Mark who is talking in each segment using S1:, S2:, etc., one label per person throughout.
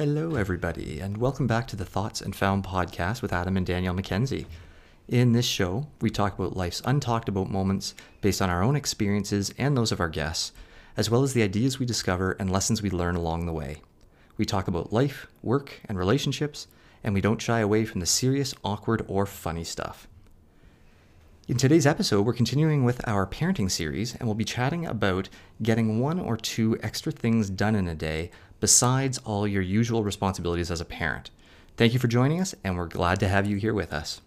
S1: Hello, everybody, and welcome back to the Thoughts and Found podcast with Adam and Danielle McKenzie. In this show, we talk about life's untalked about moments based on our own experiences and those of our guests, as well as the ideas we discover and lessons we learn along the way. We talk about life, work, and relationships, and we don't shy away from the serious, awkward, or funny stuff. In today's episode, we're continuing with our parenting series, and we'll be chatting about getting one or two extra things done in a day besides all your usual responsibilities as a parent. Thank you for joining us, and we're glad to have you here with us.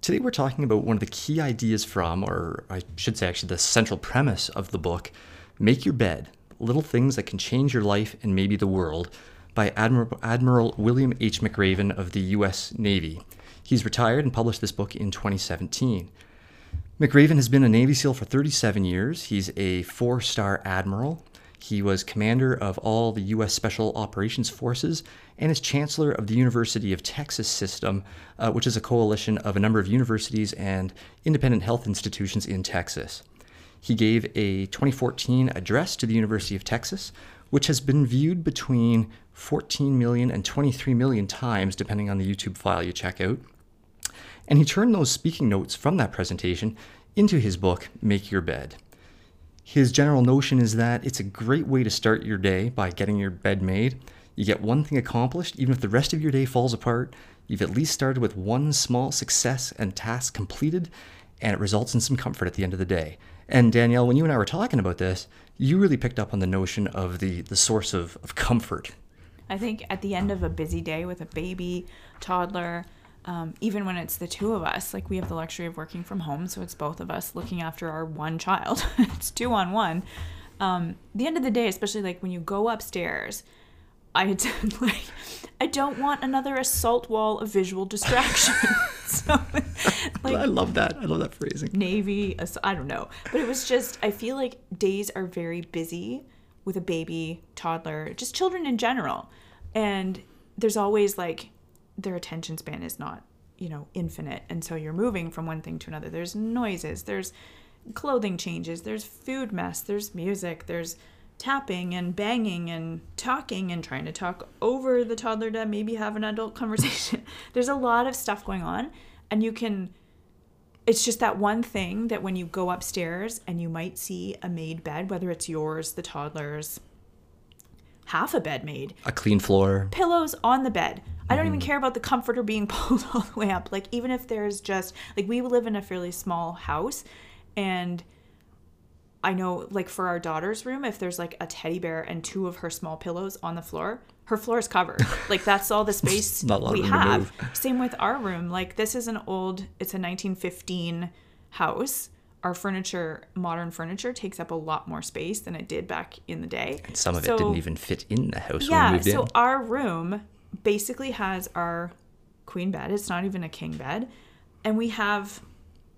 S1: Today, we're talking about one of the key ideas from, or I should say, actually, the central premise of the book Make Your Bed Little Things That Can Change Your Life and Maybe the World by Admiral, Admiral William H. McRaven of the U.S. Navy. He's retired and published this book in 2017. McRaven has been a Navy SEAL for 37 years. He's a four star admiral. He was commander of all the U.S. Special Operations Forces and is chancellor of the University of Texas System, uh, which is a coalition of a number of universities and independent health institutions in Texas. He gave a 2014 address to the University of Texas, which has been viewed between 14 million and 23 million times, depending on the YouTube file you check out. And he turned those speaking notes from that presentation into his book, Make Your Bed. His general notion is that it's a great way to start your day by getting your bed made. You get one thing accomplished, even if the rest of your day falls apart. You've at least started with one small success and task completed, and it results in some comfort at the end of the day. And Danielle, when you and I were talking about this, you really picked up on the notion of the, the source of, of comfort.
S2: I think at the end of a busy day with a baby, toddler, um, even when it's the two of us, like we have the luxury of working from home, so it's both of us looking after our one child. it's two on one. Um, the end of the day, especially like when you go upstairs, I like I don't want another assault wall of visual distraction. so,
S1: like, I love that. I love that phrasing.
S2: Navy, I don't know, but it was just I feel like days are very busy with a baby, toddler, just children in general, and there's always like their attention span is not you know infinite. And so you're moving from one thing to another. There's noises there's clothing changes there's food mess there's music there's tapping and banging and talking and trying to talk over the toddler to maybe have an adult conversation. There's a lot of stuff going on and you can it's just that one thing that when you go upstairs and you might see a made bed whether it's yours the toddler's half a bed made
S1: a clean floor
S2: pillows on the bed I don't even mm-hmm. care about the comforter being pulled all the way up. Like even if there's just like we live in a fairly small house and I know like for our daughter's room if there's like a teddy bear and two of her small pillows on the floor, her floor is covered. like that's all the space we have. Same with our room. Like this is an old it's a 1915 house our furniture, modern furniture, takes up a lot more space than it did back in the day.
S1: And some of so, it didn't even fit in the house
S2: yeah,
S1: when we moved
S2: so
S1: in.
S2: our room basically has our queen bed. It's not even a king bed. And we have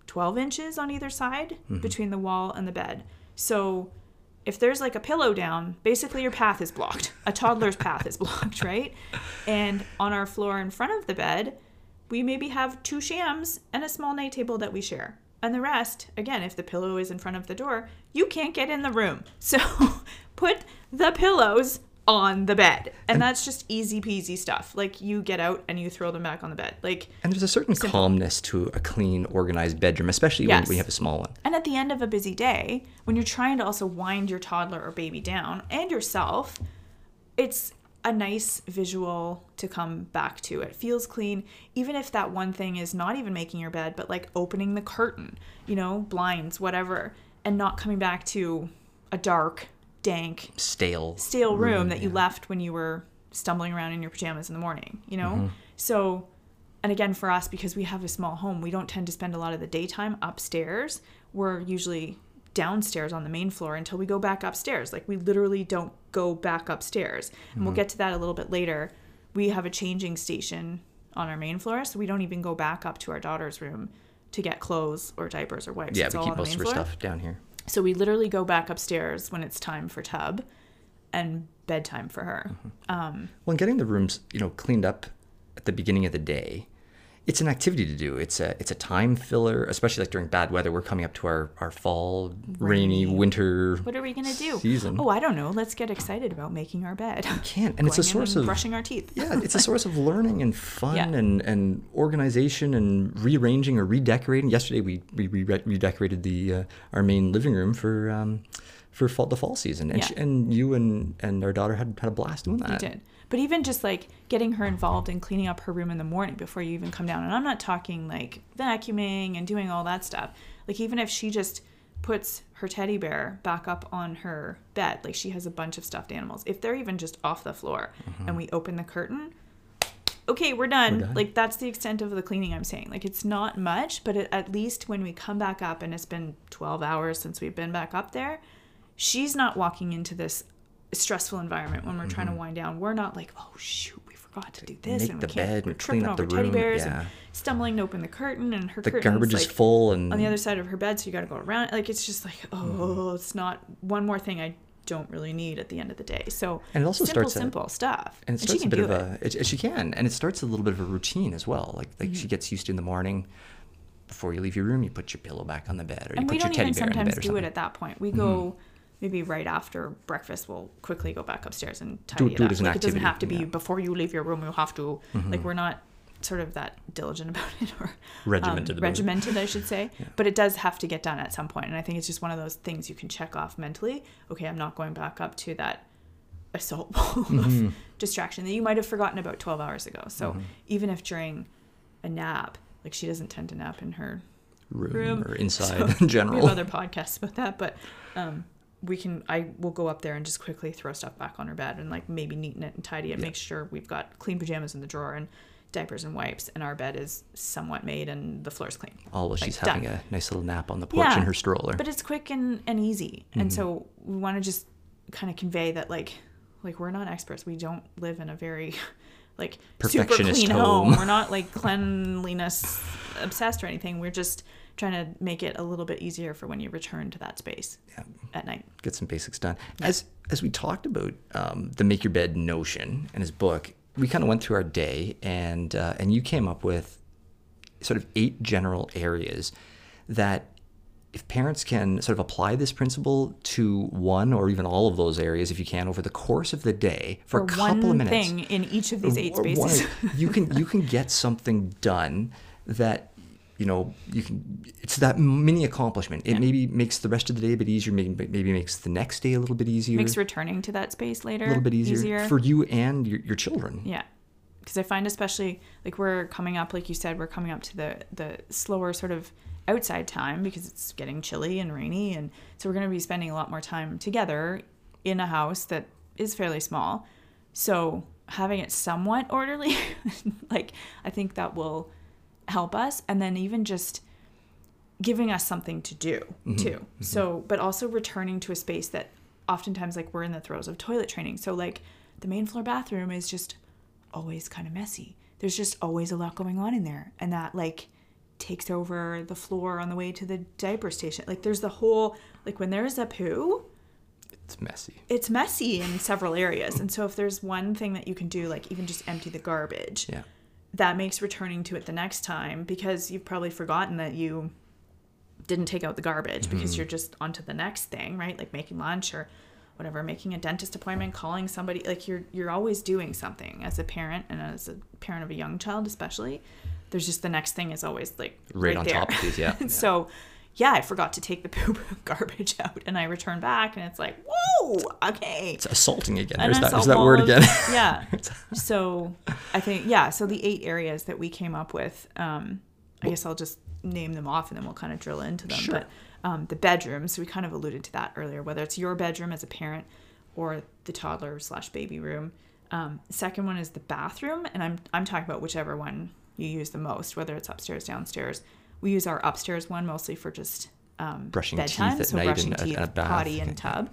S2: 12 inches on either side mm-hmm. between the wall and the bed. So if there's like a pillow down, basically your path is blocked. A toddler's path is blocked, right? And on our floor in front of the bed, we maybe have two shams and a small night table that we share. And the rest, again, if the pillow is in front of the door, you can't get in the room. So put the pillows on the bed. And, and, that's just easy peasy stuff. Like you get out and you throw them back on the bed. Like
S1: And there's a certain simple. calmness to a clean, organized bedroom, especially yes. when we have a small one.
S2: And at the end of a busy day, when you're trying to also wind your toddler or baby down and yourself, it's a nice visual to come back to. It feels clean, even if that one thing is not even making your bed, but like opening the curtain, you know, blinds, whatever, and not coming back to a dark dank,
S1: stale,
S2: stale room, room that you left when you were stumbling around in your pajamas in the morning, you know? Mm-hmm. So, and again, for us, because we have a small home, we don't tend to spend a lot of the daytime upstairs. We're usually downstairs on the main floor until we go back upstairs. Like, we literally don't go back upstairs. And mm-hmm. we'll get to that a little bit later. We have a changing station on our main floor, so we don't even go back up to our daughter's room to get clothes or diapers or wipes.
S1: Yeah, it's we keep most of our floor. stuff down here.
S2: So we literally go back upstairs when it's time for tub and bedtime for her.
S1: Mm-hmm. Um, well, and getting the rooms, you know, cleaned up at the beginning of the day, it's an activity to do. It's a it's a time filler, especially like during bad weather. We're coming up to our our fall, rainy, winter.
S2: What are we gonna do?
S1: Season.
S2: Oh, I don't know. Let's get excited about making our bed.
S1: Can't, and it's a source of
S2: brushing our teeth.
S1: yeah, it's a source of learning and fun
S2: Yeah.
S1: and, and organization and rearranging or redecorating. Yesterday we we re- redecorated the uh, our main living room for um, for fall, the fall season, and
S2: Yeah.
S1: she, and you and and our daughter had had a blast doing that.
S2: You did. But even just like getting her involved in cleaning up her room in the morning before you even come down. And I'm not talking like vacuuming and doing all that stuff. Like even if she just puts her teddy bear back up on her bed, like she has a bunch of stuffed animals. If they're even just off the floor and we open the curtain, okay, we're done.
S1: Mm-hmm. done.
S2: Like that's the extent of the cleaning I'm saying. Like it's not much, but it, at least when we come back up and it's been 12 hours since we've been back up there, she's not walking into this stressful environment when we're trying to wind down. We're not like, oh shoot, we forgot to do this,
S1: Mm-hmm. Make
S2: and
S1: the
S2: we can't.
S1: bed
S2: we're
S1: and clean
S2: tripping
S1: up
S2: over
S1: the
S2: teddy
S1: room,
S2: bears
S1: yeah.
S2: and stumbling to open the curtain, and her
S1: The garbage is
S2: like,
S1: full and
S2: on the other side of her bed, so you got to go around. Like it's just like, oh,
S1: Mm-hmm.
S2: it's not one more thing I don't really need at the end of the day. So
S1: And it also
S2: simple,
S1: starts a-
S2: simple stuff,
S1: and it starts a bit of a it, she can and it starts a little bit of a routine as well like like
S2: Mm-hmm.
S1: she gets used to in the morning before you leave your room you put your pillow back on the bed or you put
S2: we
S1: your
S2: don't
S1: teddy
S2: even
S1: bear in the
S2: sometimes
S1: bed or
S2: do
S1: something Mm-hmm.
S2: it at that point. We go maybe right after breakfast. We'll quickly go back upstairs and tidy
S1: Do-
S2: it
S1: do it
S2: up.
S1: an
S2: like it doesn't have to be
S1: yeah. Mm-hmm.
S2: before you leave your room. You have to like we're not sort of that diligent about it or
S1: Regimented
S2: um,
S1: about it.
S2: regimented, I should say. But it does have to get done at some point. and I think it's just one of those things you can check off mentally. Okay, I'm not going back up to that assault wall
S1: Mm-hmm.
S2: of distraction that you might have forgotten about 12 hours ago. So even if during a nap, like she doesn't tend to nap in her
S1: room,
S2: room.
S1: or inside
S2: So,
S1: in
S2: We
S1: general
S2: have other podcasts about that, but um, we can. I will go up there and just quickly throw stuff back on her bed and like maybe neaten it and tidy it. Make sure we've got clean pajamas in the drawer and diapers and wipes, and our bed is somewhat made and the floor's clean.
S1: all while
S2: like,
S1: she's having a nice little nap on the porch in her stroller
S2: But it's quick and, and easy.
S1: Mm-hmm.
S2: And so we want to just kind of convey that like like we're not experts. We don't live in a very like super clean
S1: home.
S2: home. We're not like cleanliness obsessed or anything. We're just trying to make it a little bit easier for when you return to that space
S1: Yeah.
S2: at night.
S1: get some basics done. As as we talked about um, the make your bed notion in his book, we kind of went through our day, and uh, and you came up with sort of eight general areas that if parents can sort of apply this principle to one or even all of those areas, if you can, over the course of the day for
S2: Or
S1: a couple
S2: one
S1: of minutes,
S2: thing in each of these eight
S1: or one-
S2: spaces.
S1: you can you can get something done that you know you can it's that mini accomplishment. It maybe makes the rest of the day a bit easier maybe maybe makes the next day a little bit easier.
S2: Makes returning to that space later
S1: a little bit easier, for you and your, your children.
S2: Yeah. Because I find especially like we're coming up, like you said, we're coming up to the the slower sort of outside time because it's getting chilly and rainy, and so we're going to be spending a lot more time together in a house that is fairly small. So having it somewhat orderly, like I think that will help us, and then even just giving us something to do mm-hmm. too. Mm-hmm. So, but also returning to a space that oftentimes like we're in the throes of toilet training. So like the main floor bathroom is just always kind of messy. There's just always a lot going on in there and that like takes over the floor on the way to the diaper station. Like there's the whole like when there's a poo,
S1: it's messy
S2: it's messy in several areas. And so if there's one thing that you can do like even just empty the garbage
S1: yeah
S2: that makes returning to it the next time because you've probably forgotten that you didn't take out the garbage because hmm. you're just onto the next thing, right? Like making lunch or whatever, making a dentist appointment, calling somebody. Like you're you're always doing something as a parent and as a parent of a young child especially. There's just the next thing is always like
S1: Right on
S2: there.
S1: top of you, yeah, yeah.
S2: so yeah, I forgot to take the poop garbage out and I return back and it's like, whoa, okay
S1: it's assaulting again there's that, there's that word again
S2: yeah. So I think yeah. So the eight areas that we came up with, um, I guess I'll just name them off and then we'll kind of drill into them.
S1: Sure.
S2: But um, the bedrooms, we kind of alluded to that earlier. Whether it's your bedroom as a parent or the toddler slash baby room. Um, second one is the bathroom, and I'm I'm talking about whichever one you use the most, whether it's upstairs, downstairs. We use our upstairs one mostly for just um,
S1: Brushing teeth at
S2: so
S1: night
S2: brushing
S1: and
S2: teeth,
S1: and a bath.
S2: potty, and tub.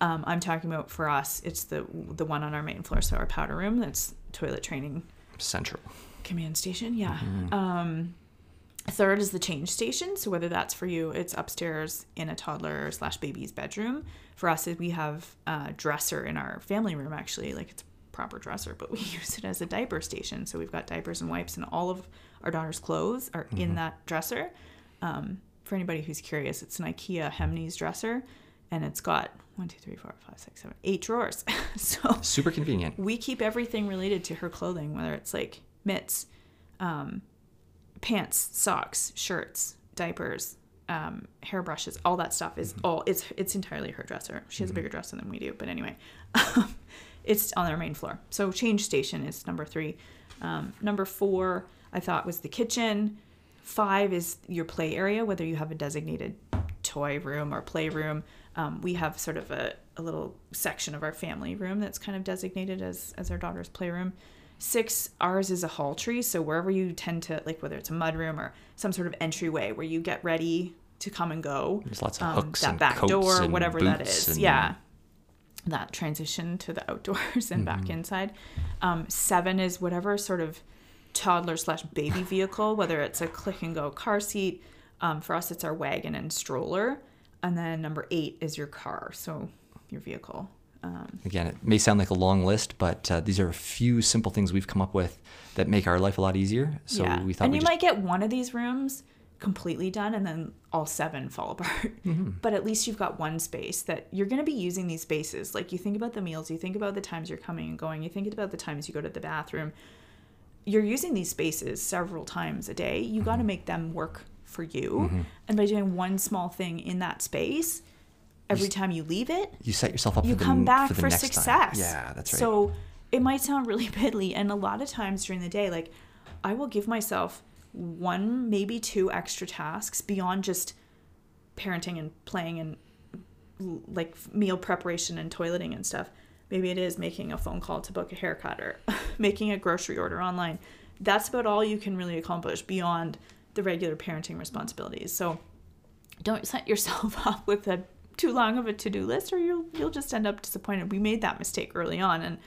S2: Um, I'm talking about for us, it's the the one on our main floor, so our powder room. That's toilet training
S1: central
S2: command station. Yeah. Um, third is the change station. So whether that's for you, it's upstairs in a toddler slash baby's bedroom. For us, we have a dresser in our family room. Actually, like it's proper dresser, but we use it as a diaper station. So we've got diapers and wipes, and all of our daughter's clothes are in that dresser. Um, for anybody who's curious, it's an IKEA Hemnes dresser, and it's got one, two, three, four, five, six, seven, eight drawers. so
S1: Super convenient.
S2: we keep everything related to her clothing, whether it's like mitts, um, pants, socks, shirts, diapers, um, hairbrushes, all that stuff is all it's it's entirely her dresser. She has a bigger dresser than we do, but anyway, it's on our main floor. So change station is number three. Um, number four, I thought was the kitchen. Five is your play area, whether you have a designated toy room or playroom. Um, we have sort of a, a little section of our family room that's kind of designated as as our daughter's playroom. Six, ours is a hall tree, so wherever you tend to like, whether it's a mud room or some sort of entryway where you get ready to come and go.
S1: There's lots of
S2: um,
S1: hooks
S2: that
S1: and
S2: back
S1: coats
S2: door,
S1: and
S2: whatever that is.
S1: and-
S2: Yeah, that transition to the outdoors and back inside. Um, seven is whatever sort of toddler slash baby vehicle, whether it's a click and go car seat. Um, for us, it's our wagon and stroller. And then number eight is your car, so your vehicle. Um,
S1: Again, it may sound like a long list, but uh, these are a few simple things we've come up with that make our life a lot easier. So
S2: yeah,
S1: we thought
S2: and
S1: we
S2: you
S1: just
S2: might get one of these rooms completely done, and then all seven fall apart.
S1: Mm-hmm.
S2: But at least you've got one space that you're going to be using these spaces. Like you think about the meals, you think about the times you're coming and going, you think about the times you go to the bathroom. You're using these spaces several times a day. You
S1: Mm-hmm.
S2: got to make them work for you, and by doing one small thing in that space. Every time you leave it,
S1: you set yourself up
S2: you
S1: for the,
S2: come back
S1: for,
S2: for, success.
S1: Time. Yeah, that's right.
S2: So it might sound really piddly, and a lot of times during the day, like I will give myself one, maybe two extra tasks beyond just parenting and playing and like meal preparation and toileting and stuff. Maybe it is making a phone call to book a haircut or making a grocery order online. That's about all you can really accomplish beyond the regular parenting responsibilities. So don't set yourself up with a too long of a to-do list or you'll you'll just end up disappointed. We made that mistake early on and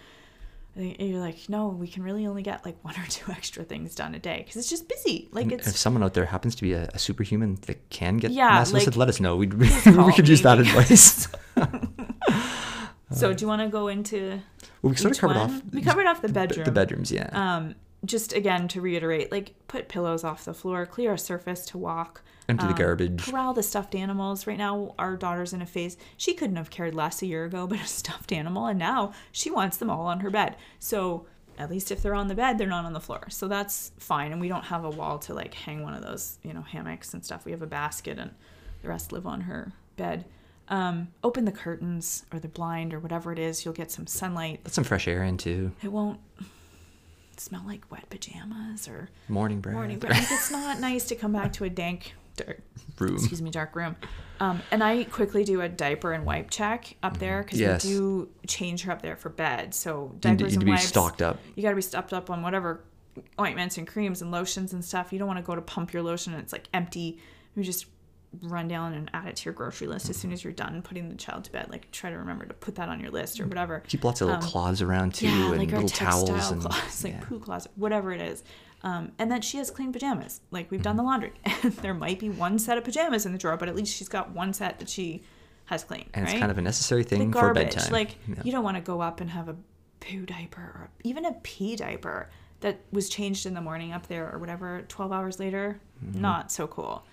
S2: Think you're like, no, we can really only get like one or two extra things done a day because it's just busy. Like
S1: And
S2: it's
S1: if someone out there happens to be a, a superhuman that can get
S2: Yeah,
S1: mass
S2: like,
S1: let us know. We'd, we could use that advice.
S2: so. Do you want to go into?
S1: well, we sort of covered
S2: one?
S1: off
S2: We covered off the bedroom.
S1: The bedrooms, yeah.
S2: Um, just again to reiterate, like put pillows off the floor, clear a surface to walk.
S1: Empty the
S2: um,
S1: garbage.
S2: Corral the stuffed animals. Right now, our daughter's in a phase. She couldn't have cared less a year ago, but a stuffed animal, and now she wants them all on her bed. So at least if they're on the bed, they're not on the floor. So that's fine. And we don't have a wall to like hang one of those, you know, hammocks and stuff. We have a basket, and the rest live on her bed. Um, open the curtains or the blind or whatever it is. You'll get some sunlight.
S1: Let some fresh air in too.
S2: It won't smell like wet pajamas or
S1: morning breath.
S2: morning breath. Like, it's not nice to come back to a dank, dark,
S1: room.
S2: excuse me, dark room. Um, and I quickly do a diaper and wipe check up there because
S1: Yes.
S2: we do change her up there for bed. So
S1: You need,
S2: diapers
S1: you need
S2: and
S1: to be
S2: wipes.
S1: stocked up.
S2: You got to be stocked up on whatever ointments and creams and lotions and stuff. You don't want to go to pump your lotion and it's like empty. You just run down and add it to your grocery list as soon as you're done putting the child to bed. Like try to remember to put that on your list or whatever.
S1: Keep lots of little
S2: Um,
S1: cloths around too,
S2: Yeah,
S1: and
S2: like
S1: little towels and
S2: cloths, like
S1: yeah.
S2: poo closet, whatever it is. Um, and then she has clean pajamas. Like we've done
S1: Mm-hmm.
S2: the laundry, and there might be one set of pajamas in the drawer, but at least she's got one set that she has clean.
S1: and
S2: right?
S1: it's kind of a necessary thing for bedtime.
S2: Like
S1: Yeah.
S2: you don't want to go up and have a poo diaper or even a pee diaper that was changed in the morning up there or whatever. Twelve hours later,
S1: Mm-hmm.
S2: not so cool.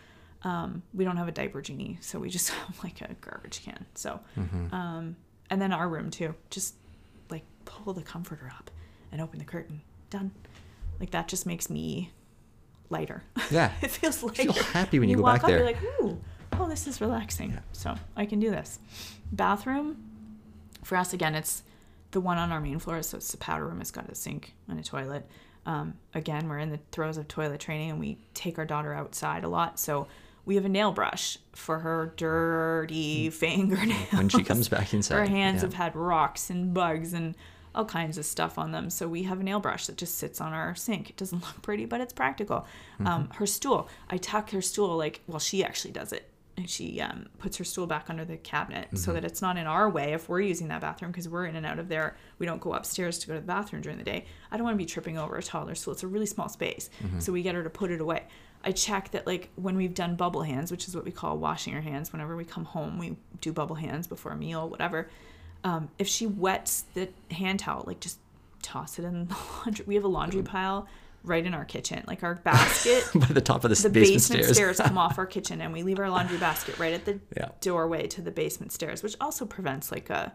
S2: Um, we don't have a diaper genie, so we just have like a garbage can. So,
S1: Mm-hmm.
S2: um, and then our room too. Just like pull the comforter up and open the curtain. Done. Like that just makes me lighter.
S1: Yeah.
S2: it feels lighter.
S1: feel happy when you go
S2: walk
S1: back
S2: up,
S1: there.
S2: You're like, ooh, oh, this is relaxing.
S1: Yeah.
S2: So I can do this. Bathroom, for us again, it's the one on our main floor. So it's the powder room. It's got a sink and a toilet. Um, again, we're in the throes of toilet training, and we take our daughter outside a lot. So we have a nail brush for her dirty fingernails.
S1: Mm. when she comes back inside.
S2: Her hands
S1: yeah.
S2: have had rocks and bugs and all kinds of stuff on them. So we have a nail brush that just sits on our sink. It doesn't look pretty, but it's practical.
S1: Mm-hmm.
S2: Um, her stool, I tuck her stool like, well, she actually does it. And she um, puts her stool back under the cabinet
S1: Mm-hmm.
S2: so that it's not in our way if we're using that bathroom because we're in and out of there. We don't go upstairs to go to the bathroom during the day. I don't want to be tripping over a toddler stool. It's a really small space.
S1: Mm-hmm.
S2: So we get her to put it away. I check that like when we've done bubble hands, which is what we call washing our hands. Whenever we come home, we do bubble hands before a meal, whatever. Um, if she wets the hand towel, like just toss it in the laundry. We have a laundry pile right in our kitchen. Like our basket,
S1: by the top of the,
S2: the
S1: basement,
S2: basement,
S1: stairs.
S2: stairs. come off our kitchen, and we leave our laundry basket right at the
S1: Yeah.
S2: doorway to the basement stairs, which also prevents like a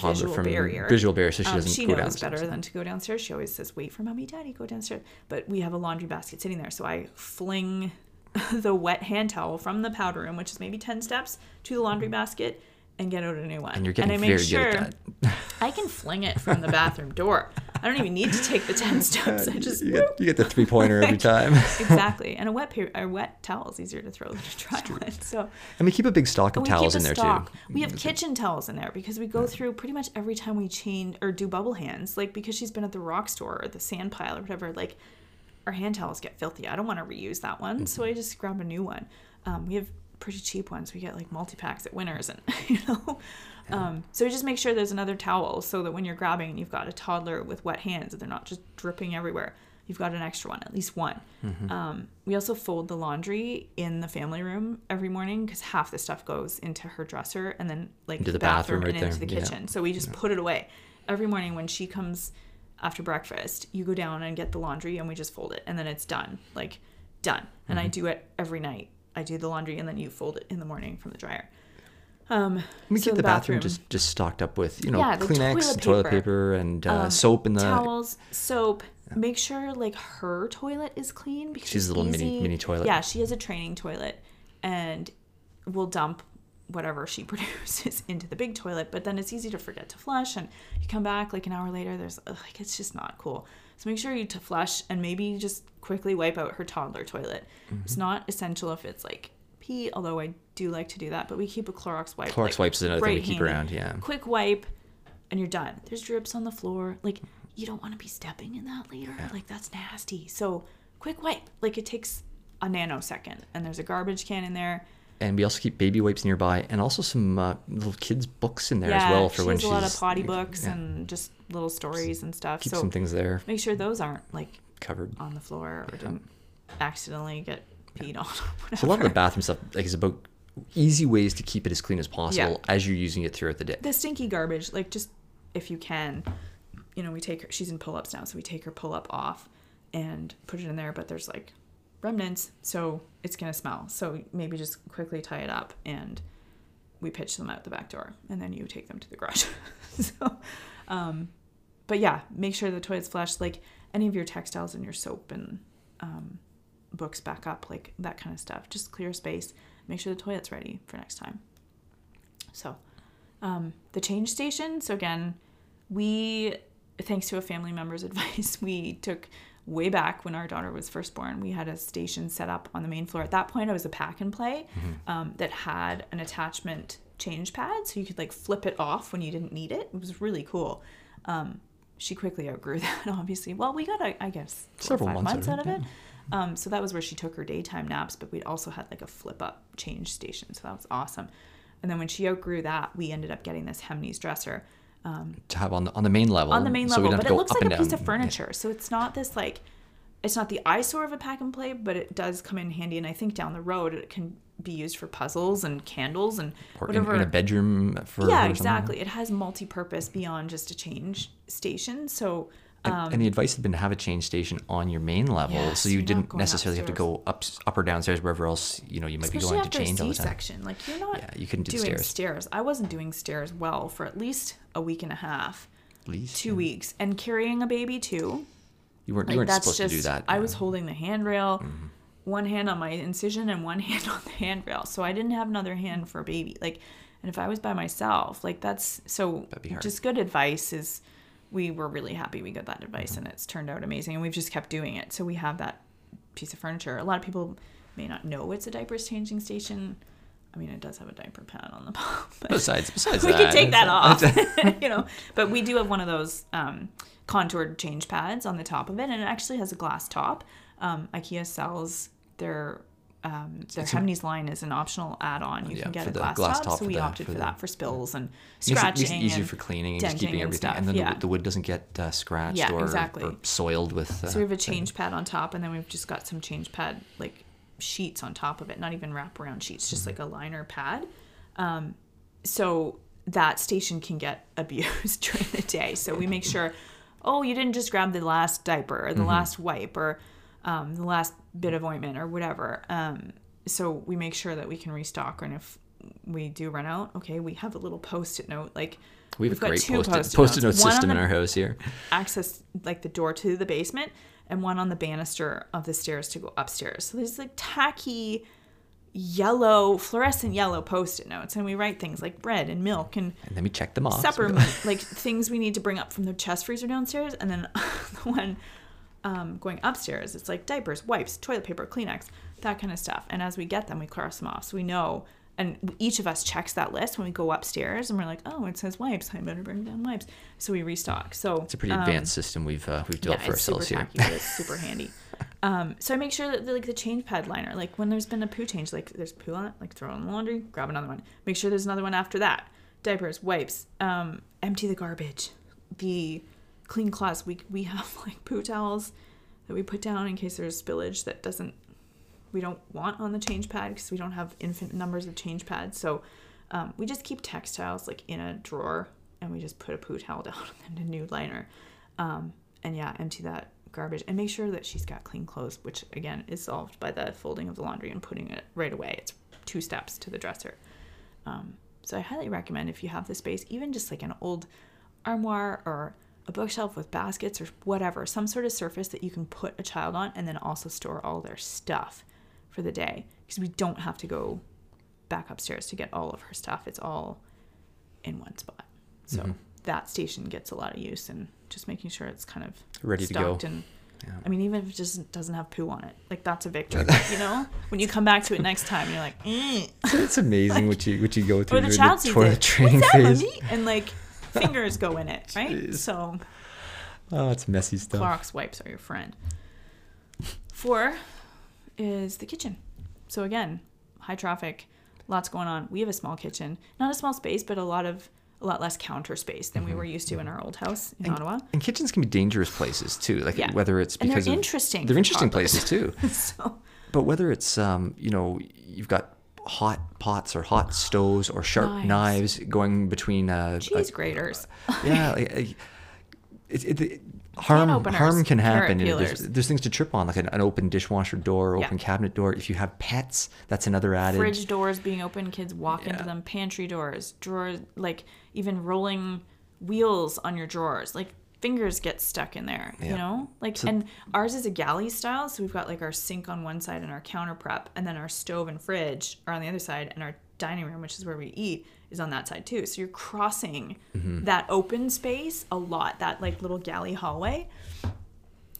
S1: Toddler
S2: visual
S1: from
S2: barrier.
S1: visual barrier, so she
S2: Um,
S1: doesn't
S2: she
S1: go
S2: knows
S1: downstairs.
S2: better than to go downstairs. She always says, "Wait for mommy, daddy, go downstairs." But we have a laundry basket sitting there, so I fling the wet hand towel from the powder room, which is maybe ten steps, to the laundry basket, and get out a new one.
S1: and you're getting
S2: I make
S1: very
S2: sure
S1: good at that.
S2: I can fling it from the bathroom door. I don't even need to take the ten steps. I just
S1: you, get, you get the three pointer every time.
S2: exactly. And a wet paper, a wet towel is easier to throw than a dry one. So
S1: and we keep a big stock of towels in there
S2: stock.
S1: too.
S2: We have kitchen towels in there because we go through pretty much every time we change or do bubble hands. Like because she's been at the rock store or the sand pile or whatever. Like our hand towels get filthy. I don't want to reuse that one, so
S1: Mm-hmm.
S2: I just grab a new one. Um, we have pretty cheap ones. We get like multi packs at Winners, and you know. Um, so we just make sure there's another towel so that when you're grabbing and you've got a toddler with wet hands, they're not just dripping everywhere. You've got an extra one, at least one.
S1: Mm-hmm.
S2: Um, we also fold the laundry in the family room every morning because half the stuff goes into her dresser and then like
S1: Into
S2: the
S1: the bathroom
S2: bathroom,
S1: right
S2: and into
S1: there.
S2: the
S1: Yeah.
S2: kitchen. So we just put it away every morning when she comes after breakfast. You go down and get the laundry and we just fold it and then it's done, like done. And
S1: Mm-hmm.
S2: I do it every night. I do the laundry and then you fold it in the morning from the dryer. Um,
S1: We
S2: so
S1: keep the bathroom, just just stocked up with you know
S2: Yeah,
S1: Kleenex,
S2: toilet
S1: toilet
S2: paper.
S1: paper, and uh,
S2: um,
S1: soap in the.
S2: towels, soap. Make sure like her toilet is clean because
S1: She's a little mini-
S2: easy-
S1: mini toilet.
S2: Yeah, she has a training toilet, and we'll dump whatever she produces into the big toilet. But then it's easy to forget to flush, and you come back like an hour later. There's like it's just not cool. So make sure you to flush and maybe just quickly wipe out her toddler toilet. It's
S1: Mm-hmm.
S2: not essential if it's like pee, although I do like to do that. But we keep a Clorox wipe.
S1: Clorox
S2: like,
S1: wipes is another thing we keep
S2: handy.
S1: around. Yeah.
S2: Quick wipe, and you're done. There's drips on the floor. Like you don't want to be stepping in that later. Like that's nasty. So quick wipe. Like it takes a nanosecond, and there's a garbage can in there.
S1: And we also keep baby wipes nearby, and also some uh, little kids' books in there as well for
S2: she
S1: when
S2: has
S1: she's
S2: a lot of potty books
S1: yeah,
S2: and just little stories and stuff.
S1: keep
S2: so
S1: some things there
S2: make sure those aren't like
S1: covered.
S2: on the floor or don't accidentally get peed on. Whatever.
S1: So a lot of the bathroom stuff like is about easy ways to keep it as clean as possible
S2: Yeah.
S1: as you're using it throughout the day.
S2: the stinky garbage, like just if you can, you know, we take her. She's in pull ups now, so we take her pull up off and put it in there. But there's like remnants, so it's gonna smell. So maybe just quickly tie it up and we pitch them out the back door, and then you take them to the garage. so, um, but yeah, make sure the toilet's flushed. Like any of your textiles and your soap and um, books back up, like that kind of stuff. Just clear space. Make sure the toilet's ready for next time. So, um, the change station. So again, we, thanks to a family member's advice, we took way back when our daughter was first born. We had a station set up on the main floor. At that point, it was a pack and play um, that had an attachment change pad, so you could like flip it off when you didn't need it. It was really cool. Um, she quickly outgrew that, obviously. Well, we got, I I guess,
S1: Several months
S2: months
S1: out of it,
S2: it. Um, so that was where she took her daytime naps, but we also had like a flip up change station. So that was awesome. And then when she outgrew that, we ended up getting this Hemnes dresser um,
S1: to have on the on the main level.
S2: on the main
S1: so
S2: level,
S1: don't
S2: but it looks like a piece of furniture. So it's not this like, it's not the eyesore of a pack and play, but it does come in handy. And I think down the road it can be used for puzzles and candles and
S1: Or
S2: whatever.
S1: in a bedroom for
S2: yeah, exactly. It has multi-purpose beyond just a change station. So
S1: And, and the advice had been to have a change station on your main level,
S2: Yeah,
S1: so you didn't necessarily have to go up, up or downstairs wherever else you know you might
S2: especially
S1: be going
S2: after
S1: to change
S2: a
S1: all the time.
S2: C-section, like you're not
S1: Yeah, you couldn't do
S2: doing
S1: stairs.
S2: stairs. I wasn't doing stairs well for at least a week and a half,
S1: At least
S2: two
S1: yeah.
S2: weeks, and carrying a baby too.
S1: You weren't
S2: Like
S1: you weren't supposed
S2: just
S1: to do that.
S2: I was holding the handrail,
S1: Mm-hmm.
S2: one hand on my incision and one hand on the handrail. So I didn't have another hand for a baby. Like, and if I was by myself, like that's so.
S1: That'd be hard.
S2: Just good advice is. We were really happy we got that advice,
S1: Mm-hmm.
S2: and it's turned out amazing. And we've just kept doing it. So we have that piece of furniture. A lot of people may not know it's a diapers changing station. I mean, it does have a diaper pad on the bottom.
S1: Besides, besides
S2: we
S1: that,
S2: could take that off, you know. But we do have one of those um, contoured change pads on the top of it, and it actually has a glass top. Um, IKEA sells their um, their Hemnes line is an optional add-on. You
S1: Yeah,
S2: can get a glass,
S1: glass
S2: top, so we
S1: the-
S2: opted
S1: for the-
S2: that for spills and
S1: Makes it,
S2: scratching.
S1: makes it easier for cleaning and just keeping
S2: and
S1: everything,
S2: stuff,
S1: and then the
S2: yeah.
S1: wood- the wood doesn't get uh, scratched
S2: Yeah,
S1: or,
S2: exactly.
S1: or soiled with. Uh,
S2: So we have a change pad on top, and then we've just got some change pad like sheets on top of it, not even wraparound sheets, just like a liner pad. Um, so that station can get abused during the day. So we make sure oh, you didn't just grab the last diaper or the last wipe or um, the last bit of ointment or whatever. Um, so we make sure that we can restock. And if we do run out, okay, we have a little post-it note. Like
S1: We have
S2: we've
S1: a
S2: got
S1: great
S2: two
S1: post-it,
S2: post-it
S1: post-it note system in our house here.
S2: access like the door to the basement and one on the banister of the stairs to go upstairs. So there's like tacky yellow fluorescent yellow post-it notes and we write things like bread and milk and
S1: And then we check them off.
S2: supper meat, like things we need to bring up from the chest freezer downstairs and then the one um, going upstairs it's like diapers wipes toilet paper kleenex that kind of stuff and as we get them we cross them off so we know and each of us checks that list when we go upstairs and we're like oh it says wipes i better bring down wipes so we restock so
S1: It's a pretty
S2: um,
S1: advanced system we've uh, we've developed for
S2: it's super
S1: ourselves here.
S2: tacky, it's super handy. Um, so I make sure that the, like the change pad liner, like when there's been a poo change, like there's poo on it, like throw it in the laundry, grab another one. Make sure there's another one after that. Diapers, wipes, um, empty the garbage, the clean cloths. We we have like poo towels that we put down in case there's spillage that doesn't we don't want on the change pad because we don't have infinite numbers of change pads. So um, we just keep textiles like in a drawer and we just put a poo towel down and a new liner. Um, and yeah, empty that garbage and make sure that she's got clean clothes, which again is solved by the folding of the laundry and putting it right away. It's two steps to the dresser. Um, so I highly recommend if you have the space, even just like an old armoire or a bookshelf with baskets or whatever, some sort of surface that you can put a child on and then also store all their stuff for the day because we don't have to go back upstairs to get all of her stuff. It's all in one spot. So
S1: Mm-hmm.
S2: that station gets a lot of use and just making sure it's kind of
S1: Ready to go.
S2: and
S1: Yeah.
S2: I mean, even if it just doesn't have poo on it, like that's a victory. you know, when you come back to it next time, you're like, mm.
S1: it's amazing what you what you go through
S2: or the child sees
S1: toilet
S2: it.
S1: training
S2: What's that,
S1: phase.
S2: mommy? And like fingers go in it, right?
S1: Jeez.
S2: So
S1: Oh, it's messy stuff.
S2: Clorox wipes are your friend. Four is the kitchen. So again, high traffic, lots going on. We have a small kitchen, not a small space, but a lot of a lot less counter space than we
S1: Mm-hmm.
S2: were used to in our old house in
S1: And,
S2: Ottawa.
S1: and kitchens can be dangerous places too. Like
S2: Yeah.
S1: whether it's
S2: And they're
S1: because of
S2: interesting
S1: they're interesting
S2: toddlers.
S1: places too.
S2: so
S1: But whether it's um, you know, you've got hot pots or hot stoves or sharp
S2: Knives.
S1: knives, going between uh,
S2: cheese graters.
S1: yeah, like, uh, it, it, it, harm
S2: openers,
S1: harm can happen. There's, there's things to trip on, like an, an open dishwasher door,
S2: Yeah.
S1: open cabinet door. If you have pets, that's another added.
S2: fridge doors being open, kids walk
S1: Yeah.
S2: into them, pantry doors, drawers, like even rolling wheels on your drawers, like fingers get stuck in there, you know? Like,
S1: So-
S2: and ours is a galley style, so we've got like our sink on one side and our counter prep, and then our stove and fridge are on the other side, and our dining room, which is where we eat, is on that side too. So you're crossing
S1: Mm-hmm.
S2: that open space a lot, that like little galley hallway.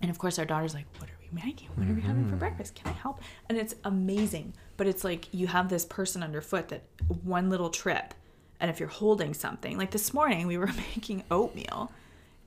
S2: And of course, our daughter's like, What are we making? What are we having for
S1: Mm-hmm.
S2: breakfast? Can I help? And it's amazing. But it's like you have this person underfoot that one little trip. And if you're holding something, like this morning, we were making oatmeal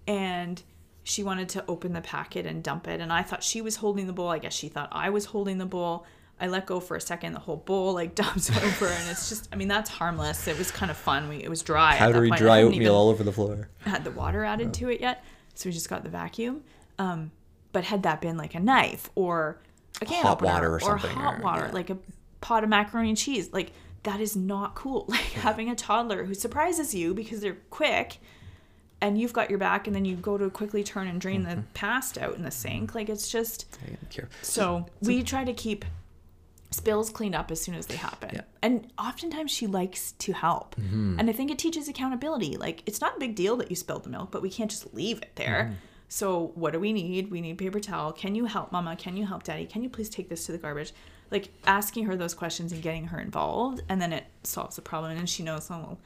S2: and she wanted to open the packet and dump it. And I thought she was holding the bowl. I guess she thought I was holding the bowl. I let go for a second. The whole bowl like dumps over, and it's just. I mean, that's harmless. It was kind of fun. We it was dry.
S1: Powdery dry oatmeal all over the floor.
S2: had the water added to it yet, so we just got the vacuum. Um, but had that been like a knife or a can
S1: Hot
S2: opener
S1: water or something,
S2: hot
S1: or-
S2: water,
S1: yeah.
S2: like a pot of macaroni and cheese, like that is not cool. Like having a toddler who surprises you because they're quick, and you've got your back, and then you go to quickly turn and drain
S1: Mm-hmm.
S2: the past out in the sink. Like it's just
S1: care.
S2: so we try to keep spills cleaned up as soon as they happen.
S1: Yeah.
S2: And oftentimes she likes to help. And I think it teaches accountability. Like it's not a big deal that you spilled the milk, but we can't just leave it there. So what do we need? We need paper towel. Can you help mama? Can you help daddy? Can you please take this to the garbage? Like asking her those questions and getting her involved and then it solves the problem and she knows, oh well,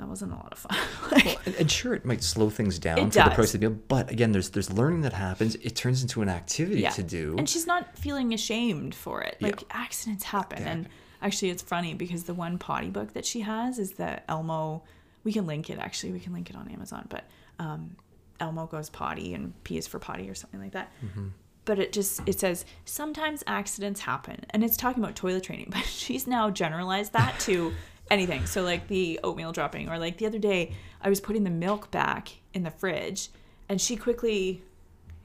S2: that wasn't a lot of fun. Like,
S1: And, and sure, it might slow things down for the
S2: does.
S1: process of the meal, but again, there's there's learning that happens. It turns into an activity
S2: yeah.
S1: to do.
S2: And she's not feeling ashamed for it. Like
S1: Yeah.
S2: accidents happen. And actually it's funny because the one potty book that she has is the Elmo we can link it actually, we can link it on Amazon, but um Elmo goes potty and P is for potty or something like that.
S1: Mm-hmm.
S2: But it just it says sometimes accidents happen. And it's talking about toilet training, but she's now generalized that to anything. So like the oatmeal dropping or like the other day I was putting the milk back in the fridge and she quickly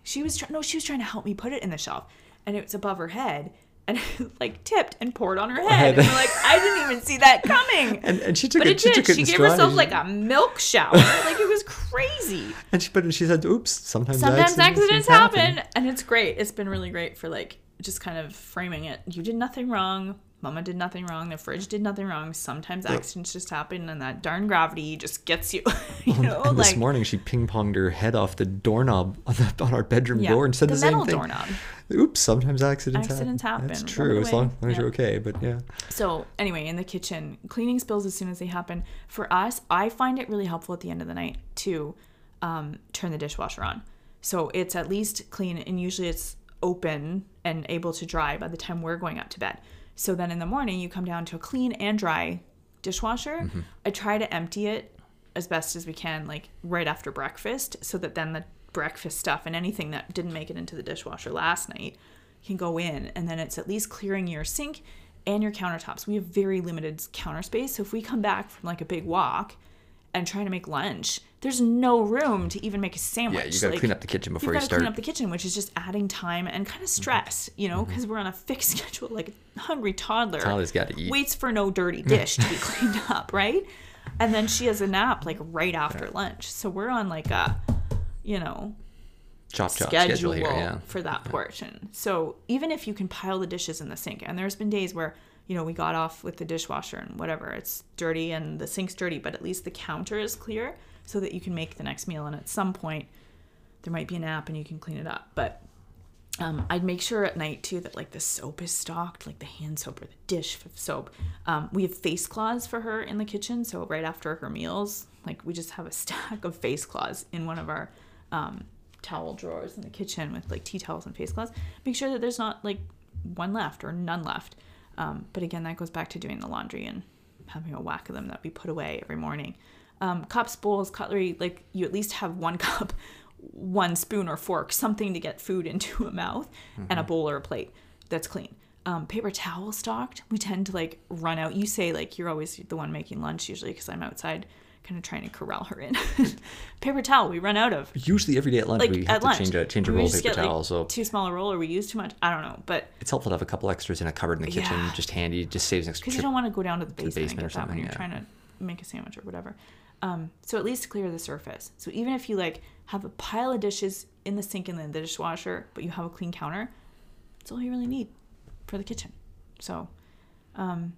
S2: she was trying no she was trying to help me put it in the shelf and it was above her head and it like tipped and poured on her head and we're like i didn't even see that coming
S1: and, and she took
S2: but
S1: it.
S2: it
S1: she
S2: did
S1: took it
S2: she gave
S1: stride.
S2: herself like a milk shower like it was crazy.
S1: And she, but she said, "Oops, sometimes
S2: Sometimes accidents
S1: happen."
S2: happen, and it's great. It's been really great for like just kind of framing it. You did nothing wrong. Mama did nothing wrong. The fridge did nothing wrong. Sometimes accidents just happen, and that darn gravity just gets you. you know,
S1: And this
S2: like
S1: morning, she ping ponged her head off the doorknob on, the, on our bedroom
S2: yeah,
S1: door and said
S2: the,
S1: the, same
S2: metal
S1: thing.
S2: doorknob.
S1: Oops, sometimes accidents,
S2: Accidents happen.
S1: That's true, as long, as long as
S2: Yeah.
S1: you're okay. But yeah,
S2: So anyway, in the kitchen, cleaning spills as soon as they happen. For us, I find it really helpful at the end of the night to um, turn the dishwasher on. So it's at least clean, and usually it's open and able to dry by the time we're going up to bed. So then in the morning, you come down to a clean and dry dishwasher. Mm-hmm. I try to empty it as best as we can, like right after breakfast, so that then the breakfast stuff and anything that didn't make it into the dishwasher last night can go in, and then it's at least clearing your sink and your countertops. We have very limited counter space, so if we come back from like a big walk and try to make lunch, there's no room to even make a sandwich.
S1: yeah, you got to
S2: Like,
S1: clean up the kitchen before you
S2: got to
S1: start.
S2: clean up the kitchen, which is just adding time and kind of mm-hmm. stress, you know, mm-hmm. because we're on a fixed schedule. Like a hungry toddler
S1: Toddler's gotta eat.
S2: waits for no dirty dish to be cleaned up, right? And then she has a nap like right after lunch. So we're on like a, you know,
S1: chop chop
S2: schedule,
S1: schedule here. Yeah,
S2: for that portion. So even if you can pile the dishes in the sink, and there's been days where you know we got off with the dishwasher and whatever, it's dirty and the sink's dirty, but at least the counter is clear so that you can make the next meal. And at some point, there might be a nap and you can clean it up. But um, I'd make sure at night too that like the soap is stocked, like the hand soap or the dish soap. Um, we have face cloths for her in the kitchen, so right after her meals, like we just have a stack of face cloths in one of our um, towel drawers in the kitchen with like tea towels and face cloths. Make sure that there's not like one left or none left. Um, but again, that goes back to doing the laundry and having a whack of them that we put away every morning. Um, cups, bowls, cutlery, like you at least have one cup, one spoon or fork, something to get food into a mouth, and a bowl or a plate that's clean. Um, paper towel stocked. We tend to like run out. You say like you're always the one making lunch usually because I'm outside, kind of trying to corral her in. paper towel we run out of
S1: usually every day at lunch
S2: like
S1: we have to
S2: lunch.
S1: change a change a roll of paper
S2: get, like,
S1: towel. So
S2: too small a roll, or we use too much. I don't know, but
S1: it's helpful to have a couple extras in a cupboard in the kitchen,
S2: Yeah.
S1: just handy. Just saves an extra
S2: because you don't want to go down to the basement,
S1: basement
S2: and
S1: or
S2: get that when
S1: something,
S2: you're
S1: yeah.
S2: trying to make a sandwich or whatever. Um, so at least clear the surface. So even if you like have a pile of dishes in the sink and in the dishwasher, but you have a clean counter, that's all you really need for the kitchen. So, um,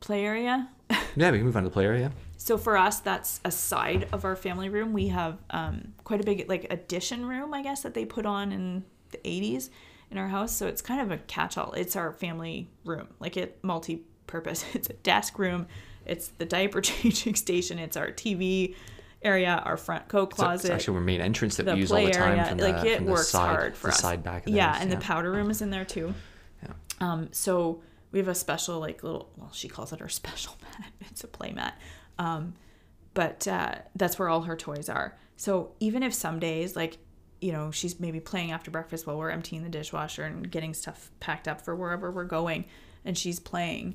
S2: play area.
S1: Yeah, we can move on to the play area.
S2: So for us, that's a side of our family room. We have um, quite a big like addition room, I guess, that they put on in the '80s in our house. So it's kind of a catch-all. It's our family room, like it multi-purpose. It's a desk room. It's the diaper changing station. It's our TV area, our front coat closet.
S1: it's actually our main entrance that we use all the time
S2: area,
S1: from the,
S2: like it
S1: from the
S2: works
S1: side,
S2: hard for
S1: the
S2: us.
S1: side back of the
S2: yeah,
S1: house,
S2: and the powder room is in there too.
S1: Yeah.
S2: Um, so we have a special like little well, she calls it her special mat. It's a play mat. Um, but uh, that's where all her toys are. So even if some days like you know she's maybe playing after breakfast while we're emptying the dishwasher and getting stuff packed up for wherever we're going, and she's playing,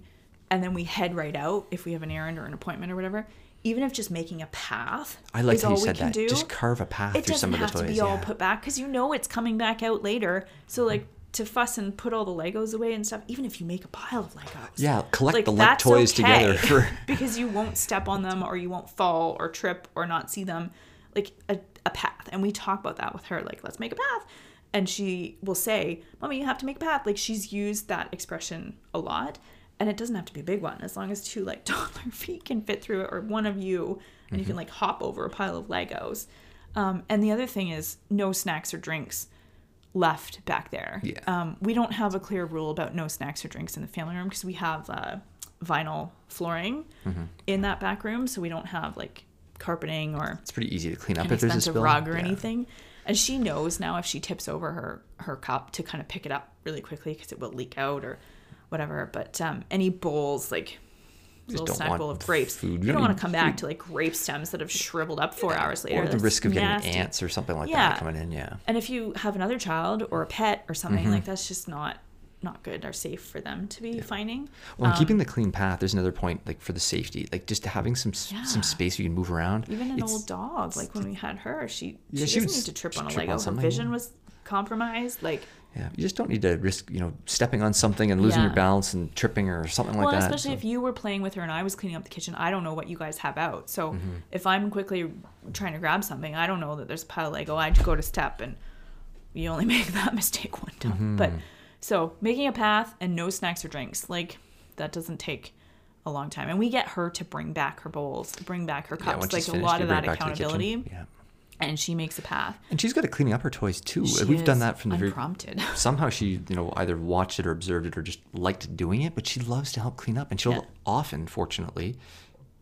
S2: and then we head right out if we have an errand or an appointment or whatever. Even if just making a path
S1: I like
S2: is
S1: how
S2: all
S1: you said that.
S2: do,
S1: Just carve a path
S2: it
S1: through
S2: doesn't
S1: some of the
S2: have
S1: toys.
S2: to be all put back because you know it's coming back out later. So like to fuss and put all the Legos away and stuff, even if you make a pile of Legos.
S1: Yeah, collect
S2: like
S1: the le- toys
S2: okay,
S1: together for
S2: because you won't step on them or you won't fall or trip or not see them. Like a, a path. And we talk about that with her, like, let's make a path. And she will say, Mommy, you have to make a path. Like she's used that expression a lot. And it doesn't have to be a big one, as long as two like toddler feet can fit through it, or one of you, and you can like hop over a pile of Legos. Um, and the other thing is no snacks or drinks left back there.
S1: Yeah.
S2: Um, we don't have a clear rule about no snacks or drinks in the family room because we have uh, vinyl flooring
S1: Mm-hmm.
S2: in that back room, so we don't have like carpeting or
S1: It's pretty easy to clean up if there's a spill.
S2: rug or
S1: Yeah.
S2: anything. And she knows now if she tips over her her cup to kind of pick it up really quickly because it will leak out or whatever. But um, any bowls like little snack bowl of grapes,
S1: food.
S2: you
S1: You don't
S2: want to come back to like grape stems that have shriveled up four hours later.
S1: Or the risk of getting ants or something like
S2: Yeah.
S1: that coming in. Yeah.
S2: And if you have another child or a pet or something,
S1: Mm-hmm.
S2: like that's just not not good or safe for them to be finding.
S1: Well, and keeping
S2: Um,
S1: the clean path, there's another point, like for the safety, like just having some
S2: Yeah.
S1: some space you can move around.
S2: Even an
S1: It's-
S2: old dog, like when we had her, she
S1: Yeah,
S2: she
S1: she
S2: doesn't
S1: would
S2: need to trip on a Lego. Her
S1: something,
S2: vision was compromised. Like
S1: Yeah, you just don't need to risk, you know, stepping on something and losing your balance and tripping or something like that.
S2: well, especially
S1: So-
S2: if you were playing with her and I was cleaning up the kitchen, I don't know what you guys have out. So
S1: Mm-hmm.
S2: if I'm quickly trying to grab something, I don't know that there's a pile of Lego. I go to step and you only make that mistake one time.
S1: Mm-hmm.
S2: But so making a path and no snacks or drinks, like that doesn't take a long time. And we get her to bring back her bowls, bring back her cups,
S1: once
S2: like
S1: she's
S2: a lot of that
S1: it back to the kitchen.
S2: accountability.
S1: Yeah.
S2: And she makes a path.
S1: And she's good at cleaning up her toys too.
S2: She
S1: We've done that from the very
S2: unprompted.
S1: somehow she you know either watched it or observed it or just liked doing it but she loves to help clean up and she'll
S2: Yeah.
S1: often fortunately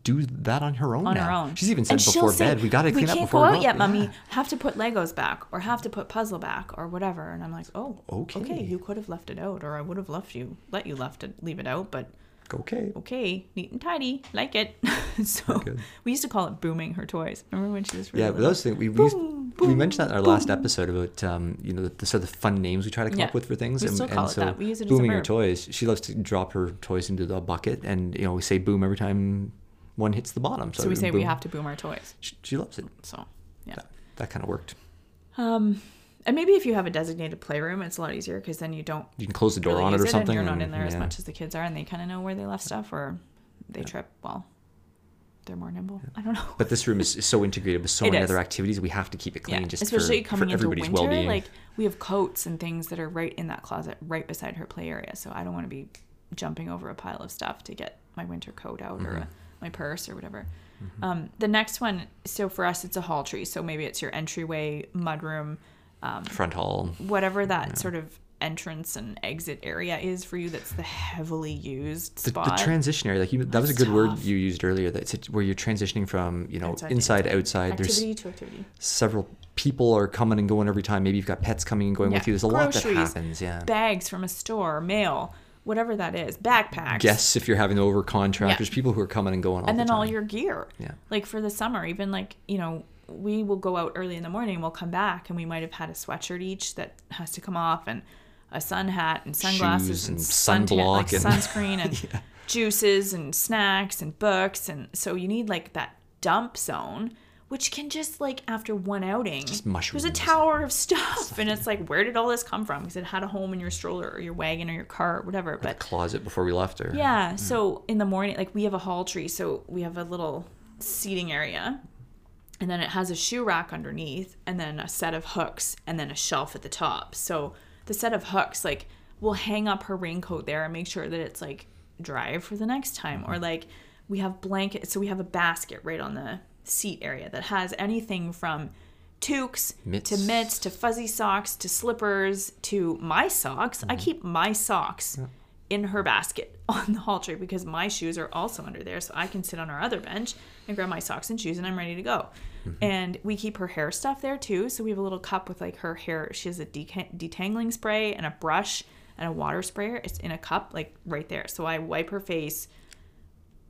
S1: do that on her own
S2: on
S1: now.
S2: her own.
S1: she's even said
S2: And
S1: before
S2: say,
S1: bed we got to clean up before
S2: go out yet,
S1: Yeah.
S2: mummy. Have to put Legos back, or have to put puzzle back, or whatever. And I'm like, oh,
S1: Okay.
S2: okay. You could have left it out, or I would have left you, let you left it, leave it out. But
S1: okay
S2: okay, neat and tidy, like it. so
S1: good.
S2: we used to call it booming her toys. Remember when she was really
S1: yeah but those things we, we, used-
S2: Boom,
S1: we mentioned that in our last episode about um, you know the, the sort of fun names we try to come
S2: Yeah.
S1: up with for things
S2: We
S1: and,
S2: still call
S1: and
S2: it
S1: so
S2: that. We use it
S1: booming her toys she loves to drop her toys into the bucket and you know we say boom every time one hits the bottom so,
S2: So we say we have to boom our toys.
S1: she, she loves it
S2: So yeah.
S1: that, that kind of worked
S2: Um, and maybe if you have a designated playroom, it's a lot easier because then you don't
S1: you can close the door
S2: really
S1: on it or something
S2: and you're not in there as
S1: yeah.
S2: much as the kids are, and they kind of know where they left stuff, or they trip. Well, they're more nimble. I don't know.
S1: But this room is, is so integrated with so
S2: It
S1: many
S2: is.
S1: other activities. We have to keep it clean,
S2: yeah,
S1: just
S2: especially
S1: for,
S2: coming
S1: for
S2: into
S1: everybody's
S2: winter.
S1: well-being.
S2: Like we have coats and things that are right in that closet, right beside her play area. So I don't want to be jumping over a pile of stuff to get my winter coat out or
S1: Mm-hmm.
S2: a, my purse or whatever. Um, the next one, so for us, it's a hall tree. So maybe it's your entryway, mudroom, Um,
S1: front hall.
S2: whatever that sort of entrance and exit area is for you. That's the heavily used
S1: The,
S2: spot.
S1: the transition area, like you, that was a
S2: That's
S1: good word you used earlier. That's it, where you're transitioning from, you know,
S2: Outside
S1: inside,
S2: inside.
S1: outside. There's
S2: activity to activity.
S1: several people are coming and going every time. Maybe you've got pets coming and going with you. There's a lot that
S2: Groceries,
S1: happens. Yeah.
S2: Bags from a store, mail, whatever that is, backpacks.
S1: Guests, if you're having over contractors,
S2: Yeah.
S1: people who are coming and going all
S2: and
S1: the
S2: then
S1: time.
S2: all your gear.
S1: Yeah.
S2: Like for the summer, even like, you know, we will go out early in the morning, we'll come back and we might have had a sweatshirt each that has to come off and a sun hat and sunglasses and,
S1: and
S2: suntan, like
S1: sunblock and-
S2: sunscreen and juices and snacks and books. And so you need like that dump zone which can just like after one outing there's a tower of stuff. And it's like where did all this come from? Because it had a home in your stroller or your wagon or your car or whatever but
S1: the
S2: but
S1: closet before we left her.
S2: yeah. Hmm. So in the morning, like we have a hall tree, so we have a little seating area, and then it has a shoe rack underneath, and then a set of hooks, and then a shelf at the top. So the set of hooks, like we'll hang up her raincoat there and make sure that it's like dry for the next time, or mm-hmm. like we have blankets. So we have a basket right on the seat area that has anything from toques
S1: Mitts.
S2: to mitts to fuzzy socks to slippers to my socks. I mm-hmm. keep my socks in her basket on the hall tray because my shoes are also under there. So I can sit on our other bench and grab my socks and shoes and I'm ready to go. And we keep her hair stuff there too. So we have a little cup with like her hair. She has a detangling spray and a brush and a water sprayer. It's in a cup like right there. So I wipe her face,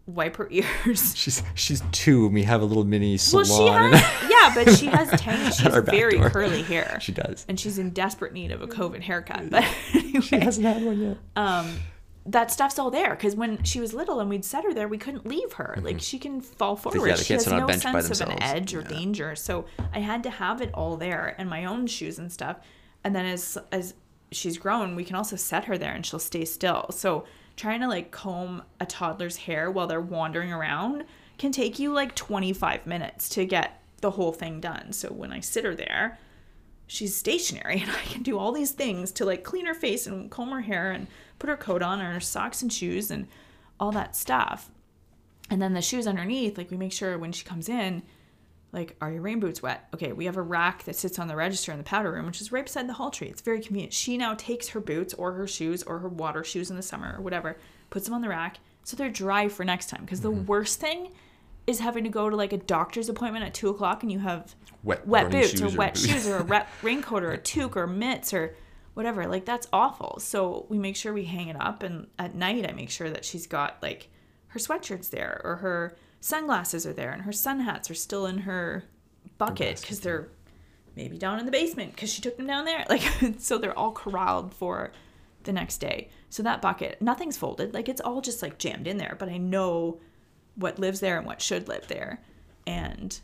S2: wipe her ears.
S1: She's she's two, and we have a little mini salon.
S2: Well, she has, yeah, but she has tiny, she has very
S1: door.
S2: curly hair.
S1: she does.
S2: and she's in desperate need of a COVID haircut. But anyway,
S1: She hasn't had one yet.
S2: um, that stuff's all there because when she was little and we'd set her there, we couldn't leave her. Like she can fall forward.
S1: Mm-hmm. they
S2: she has
S1: sit on a
S2: no sense of an edge or danger. So I had to have it all there and my own shoes and stuff. And then as as she's grown, we can also set her there and she'll stay still. So trying to like comb a toddler's hair while they're wandering around can take you like 25 minutes to get the whole thing done. So when I sit her there, she's stationary and I can do all these things to like clean her face and comb her hair and put her coat on and her socks and shoes and all that stuff. And then the shoes underneath, like we make sure when she comes in, like, are your rain boots wet? Okay, we have a rack that sits on the register in the powder room, which is right beside the hall tree. It's very convenient. She now takes her boots or her shoes or her water shoes in the summer or whatever, puts them on the rack so they're dry for next time. Because the mm-hmm. worst thing is having to go to like a doctor's appointment at two o'clock and you have
S1: Wet
S2: wet boots or
S1: or
S2: wet
S1: boots.
S2: shoes or a wet raincoat or a toque or mitts or whatever. Like that's awful. So we make sure we hang it up, and at night I make sure that she's got like her sweatshirts there or her sunglasses are there and her sun hats are still in her bucket because they're maybe down in the basement because she took them down there. Like so they're all corralled for the next day. So that bucket, nothing's folded. Like it's all just like jammed in there, but I know what lives there and what should live there. And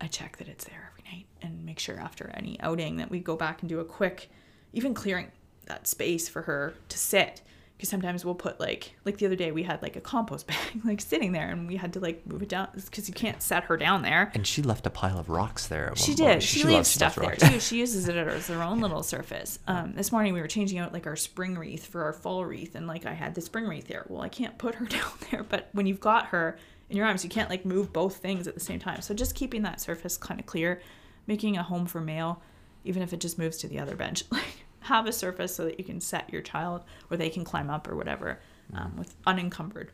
S2: I check that it's there every night and make sure after any outing that we go back and do a quick even clearing that space for her to sit. Because sometimes we'll put like like the other day we had like a compost bag like sitting there and we had to like move it down because you can't set her down there.
S1: And she left a pile of rocks there.
S2: she did. She,
S1: loves-
S2: leaves stuff there too. She uses it as her own little surface. Um, this morning we were changing out like our spring wreath for our fall wreath and like i had the spring wreath there. Well i can't put her down there but when you've got her in your arms you can't like move both things at the same time. So just keeping that surface kind of clear making a home for mail even if it just moves to the other bench like have a surface so that you can set your child or they can climb up or whatever um, with unencumbered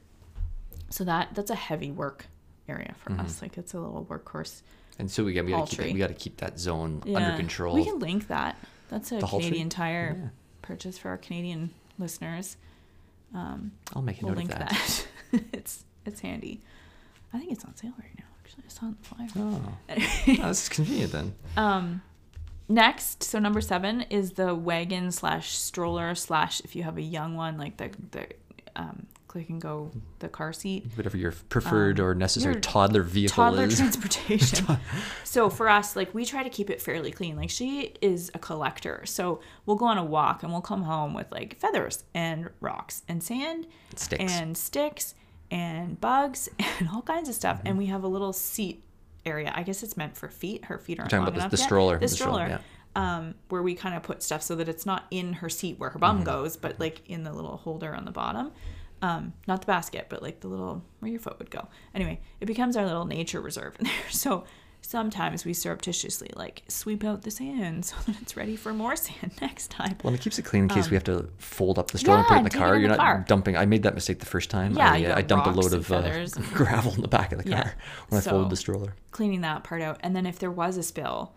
S2: so that that's a heavy work area for us like it's a little workhorse
S1: And so again, we got to keep it, we got to keep that zone under control.
S2: We can link that. That's a
S1: The
S2: Canadian Tire
S1: Yeah.
S2: purchase for our Canadian listeners.
S1: I'll make a
S2: We'll
S1: note
S2: link
S1: of
S2: that.
S1: that.
S2: it's it's handy. I think it's on sale right now. Actually, I saw it on the flyer.
S1: Oh, oh, this is convenient then.
S2: Um, next, so number seven is the wagon slash stroller slash if you have a young one like the the um, click and go the car seat.
S1: Whatever your preferred or necessary
S2: Um,
S1: toddler vehicle
S2: toddler
S1: is.
S2: transportation. so for us, like we try to keep it fairly clean. Like she is a collector, so we'll go on a walk and we'll come home with like feathers and rocks and sand
S1: Sticks.
S2: and sticks and bugs and all kinds of stuff.
S1: Mm-hmm.
S2: And we have a little seat area. I guess it's meant for feet. Her feet aren't
S1: talking
S2: long
S1: about the- the stroller,
S2: The
S1: the stroller,
S2: stroller. Um, where we kind of put stuff so that it's not in her seat where her bum
S1: Mm-hmm.
S2: goes, but like in the little holder on the bottom. Um, not the basket, but like the little where your foot would go. Anyway, it becomes our little nature reserve in there. So sometimes we surreptitiously like sweep out the sand so that it's ready for more sand next time.
S1: Well, and it keeps it clean in case we have to fold up the stroller and put it
S2: Um,
S1: in the car.
S2: in
S1: You're
S2: the
S1: not
S2: car.
S1: dumping. I made that mistake the first time.
S2: Yeah,
S1: I, I dumped a load of uh, gravel in the back of the
S2: Yeah.
S1: car when I
S2: So-
S1: folded the stroller.
S2: cleaning that part out and then if there was a spill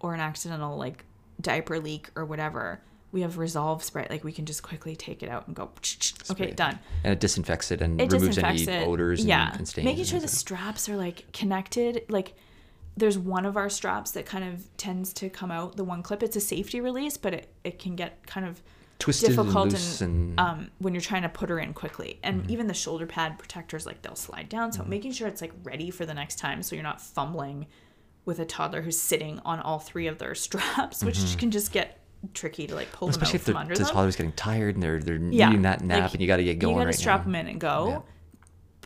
S2: or an accidental like diaper leak or whatever we have resolve spray like we can just quickly take it out and go okay done
S1: And it disinfects it and
S2: it
S1: removes any
S2: it
S1: odors and,
S2: yeah
S1: and stains.
S2: making
S1: and
S2: sure the straps are like connected like there's one of our straps that kind of tends to come out the one clip it's a safety release but it, it can get kind of
S1: Twisted and
S2: difficult and,
S1: and- Mm-hmm.
S2: um, when you're trying to put her in quickly and even the shoulder pad protectors like they'll slide down so making sure it's like ready for the next time so you're not fumbling with a toddler who's sitting on all three of their straps which can just get tricky to like pull them
S1: Mm-hmm. Especially
S2: out
S1: if
S2: from
S1: the,
S2: under
S1: the
S2: them
S1: toddler's getting tired and they're they're
S2: yeah,
S1: needing that nap
S2: like,
S1: and you got to get going
S2: you gotta
S1: right
S2: strap
S1: now.
S2: them in and go.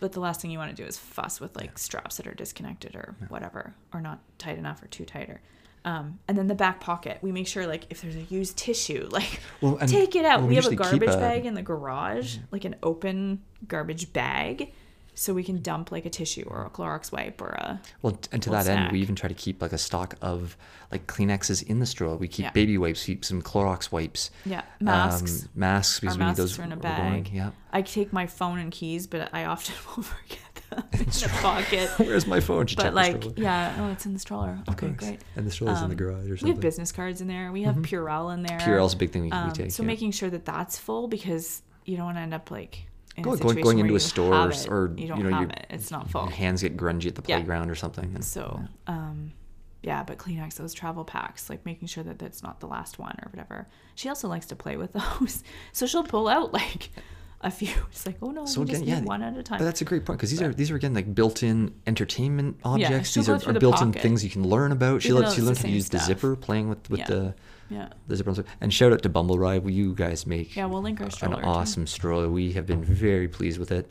S2: But the last thing you want to do is fuss with like straps that are disconnected or whatever or not tight enough or too tighter um, and then the back pocket. We make sure like if there's a used tissue like
S1: Well,
S2: take it out.
S1: well,
S2: we,
S1: we
S2: have a garbage
S1: a-
S2: bag in the garage like an open garbage bag so we can dump like a tissue or a Clorox wipe or a
S1: Well, and to that end, we even try to keep like a stock of like Kleenexes in the stroller. We keep
S2: Yeah.
S1: baby wipes, keep some Clorox wipes.
S2: yeah masks
S1: Um, masks because
S2: Our
S1: we need those.
S2: are in a
S1: going-
S2: bag.
S1: Yeah.
S2: I take my phone and keys, but I often will forget them in the pocket.
S1: Where's my phone?
S2: But like yeah oh it's in the stroller okay great
S1: And the stroller's in the
S2: Um,
S1: garage or something.
S2: we have business cards in there we have purell in there
S1: Purell's a big thing we,
S2: um,
S1: we take.
S2: so
S1: yeah.
S2: making sure that that's full because you don't want to end up like in
S1: Go- going- going into a store or
S2: it,
S1: or,
S2: you don't
S1: you know,
S2: have
S1: your-
S2: it it's not full
S1: Your hands get grungy at the
S2: Yeah.
S1: playground or something. and-
S2: so um yeah but kleenex those travel packs like making sure that that's not the last one or whatever she also likes to play with those so she'll pull out like a few it's like oh no
S1: So again, yeah,
S2: one at a time
S1: But that's a great point because these are these are again like built-in entertainment objects.
S2: she'll
S1: these are, are
S2: the
S1: built-in things you can learn about. She
S2: Even
S1: loves she learns how to use the zipper, playing with with
S2: Yeah.
S1: the
S2: yeah
S1: the zipper. and. And shout out to Bumbleride. You guys make
S2: yeah we'll link our
S1: an
S2: stroller too.
S1: awesome stroller. We have been very pleased with it.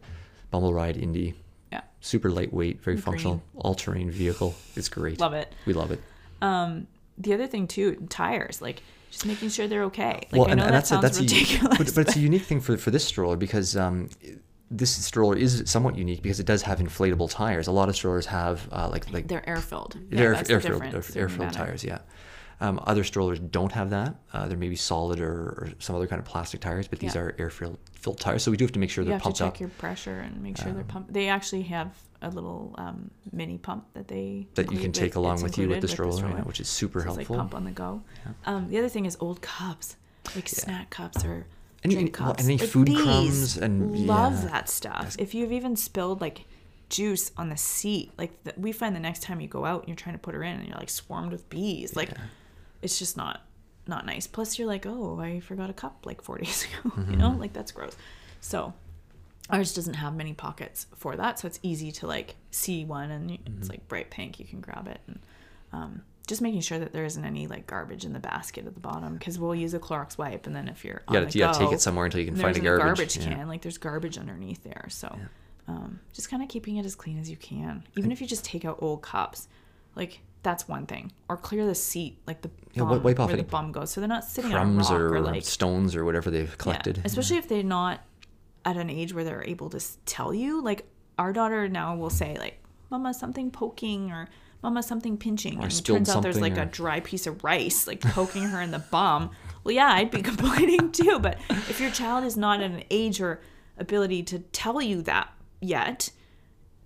S1: Bumble Ride Indie,
S2: yeah
S1: super lightweight, very
S2: Green.
S1: functional, all-terrain vehicle. It's great.
S2: love it
S1: We love it.
S2: um the other thing too tires like just making sure they're okay like i know that sounds
S1: a,
S2: ridiculous
S1: but, but it's a unique thing for for this stroller because um, this stroller is somewhat unique because it does have inflatable tires. A lot of strollers have uh, like like
S2: they're air filled
S1: air, air filled air filled tires. Yeah. Um, other strollers don't have that. Uh, they're maybe solid or, or some other kind of plastic tires, but these
S2: Yeah.
S1: are air filled filled tires. So we do have to make sure
S2: you
S1: they're pumped up.
S2: You have to check
S1: up. Um,
S2: your pressure and make sure they're pumped they actually have a little um, mini pump that they
S1: that you can take along with you with the stroller, yeah, which is super
S2: So it's
S1: helpful.
S2: like pump on the go um, the other thing is old cups like snack cups or
S1: Any-
S2: drink cups
S1: any
S2: Like
S1: food crumbs and-
S2: love
S1: yeah.
S2: that stuff if you've even spilled like juice on the seat like the, we find the next time you go out and you're trying to put her in and you're like swarmed with bees like it's just not not nice plus you're like oh i forgot a cup like four days ago you know
S1: Mm-hmm.
S2: like that's gross so ours doesn't have many pockets for that so it's easy to like see one and
S1: Mm-hmm.
S2: it's like bright pink you can grab it and um, just making sure that there isn't any like garbage in the basket at the bottom because we'll use a Clorox wipe and then if you're
S1: You gotta, you gotta take it somewhere until you can find a garbage.
S2: garbage
S1: Yeah.
S2: can like there's garbage underneath there so um, just kind of keeping it as clean as you can even if you just take out old cups like that's one thing. Or clear the seat like the
S1: Yeah,
S2: bum,
S1: wi- wipe off
S2: where the bum goes. So they're not sitting
S1: Crumbs
S2: on rock
S1: or,
S2: or, like
S1: stones or whatever they've
S2: yeah,
S1: collected.
S2: especially if they're not at an age where they're able to tell you. Like our daughter now will say like mama something poking or mama something pinching and it turns out there's like
S1: or-
S2: a dry piece of rice like poking her in the bum. Well yeah i'd be complaining too but if your child is not at an age or ability to tell you that yet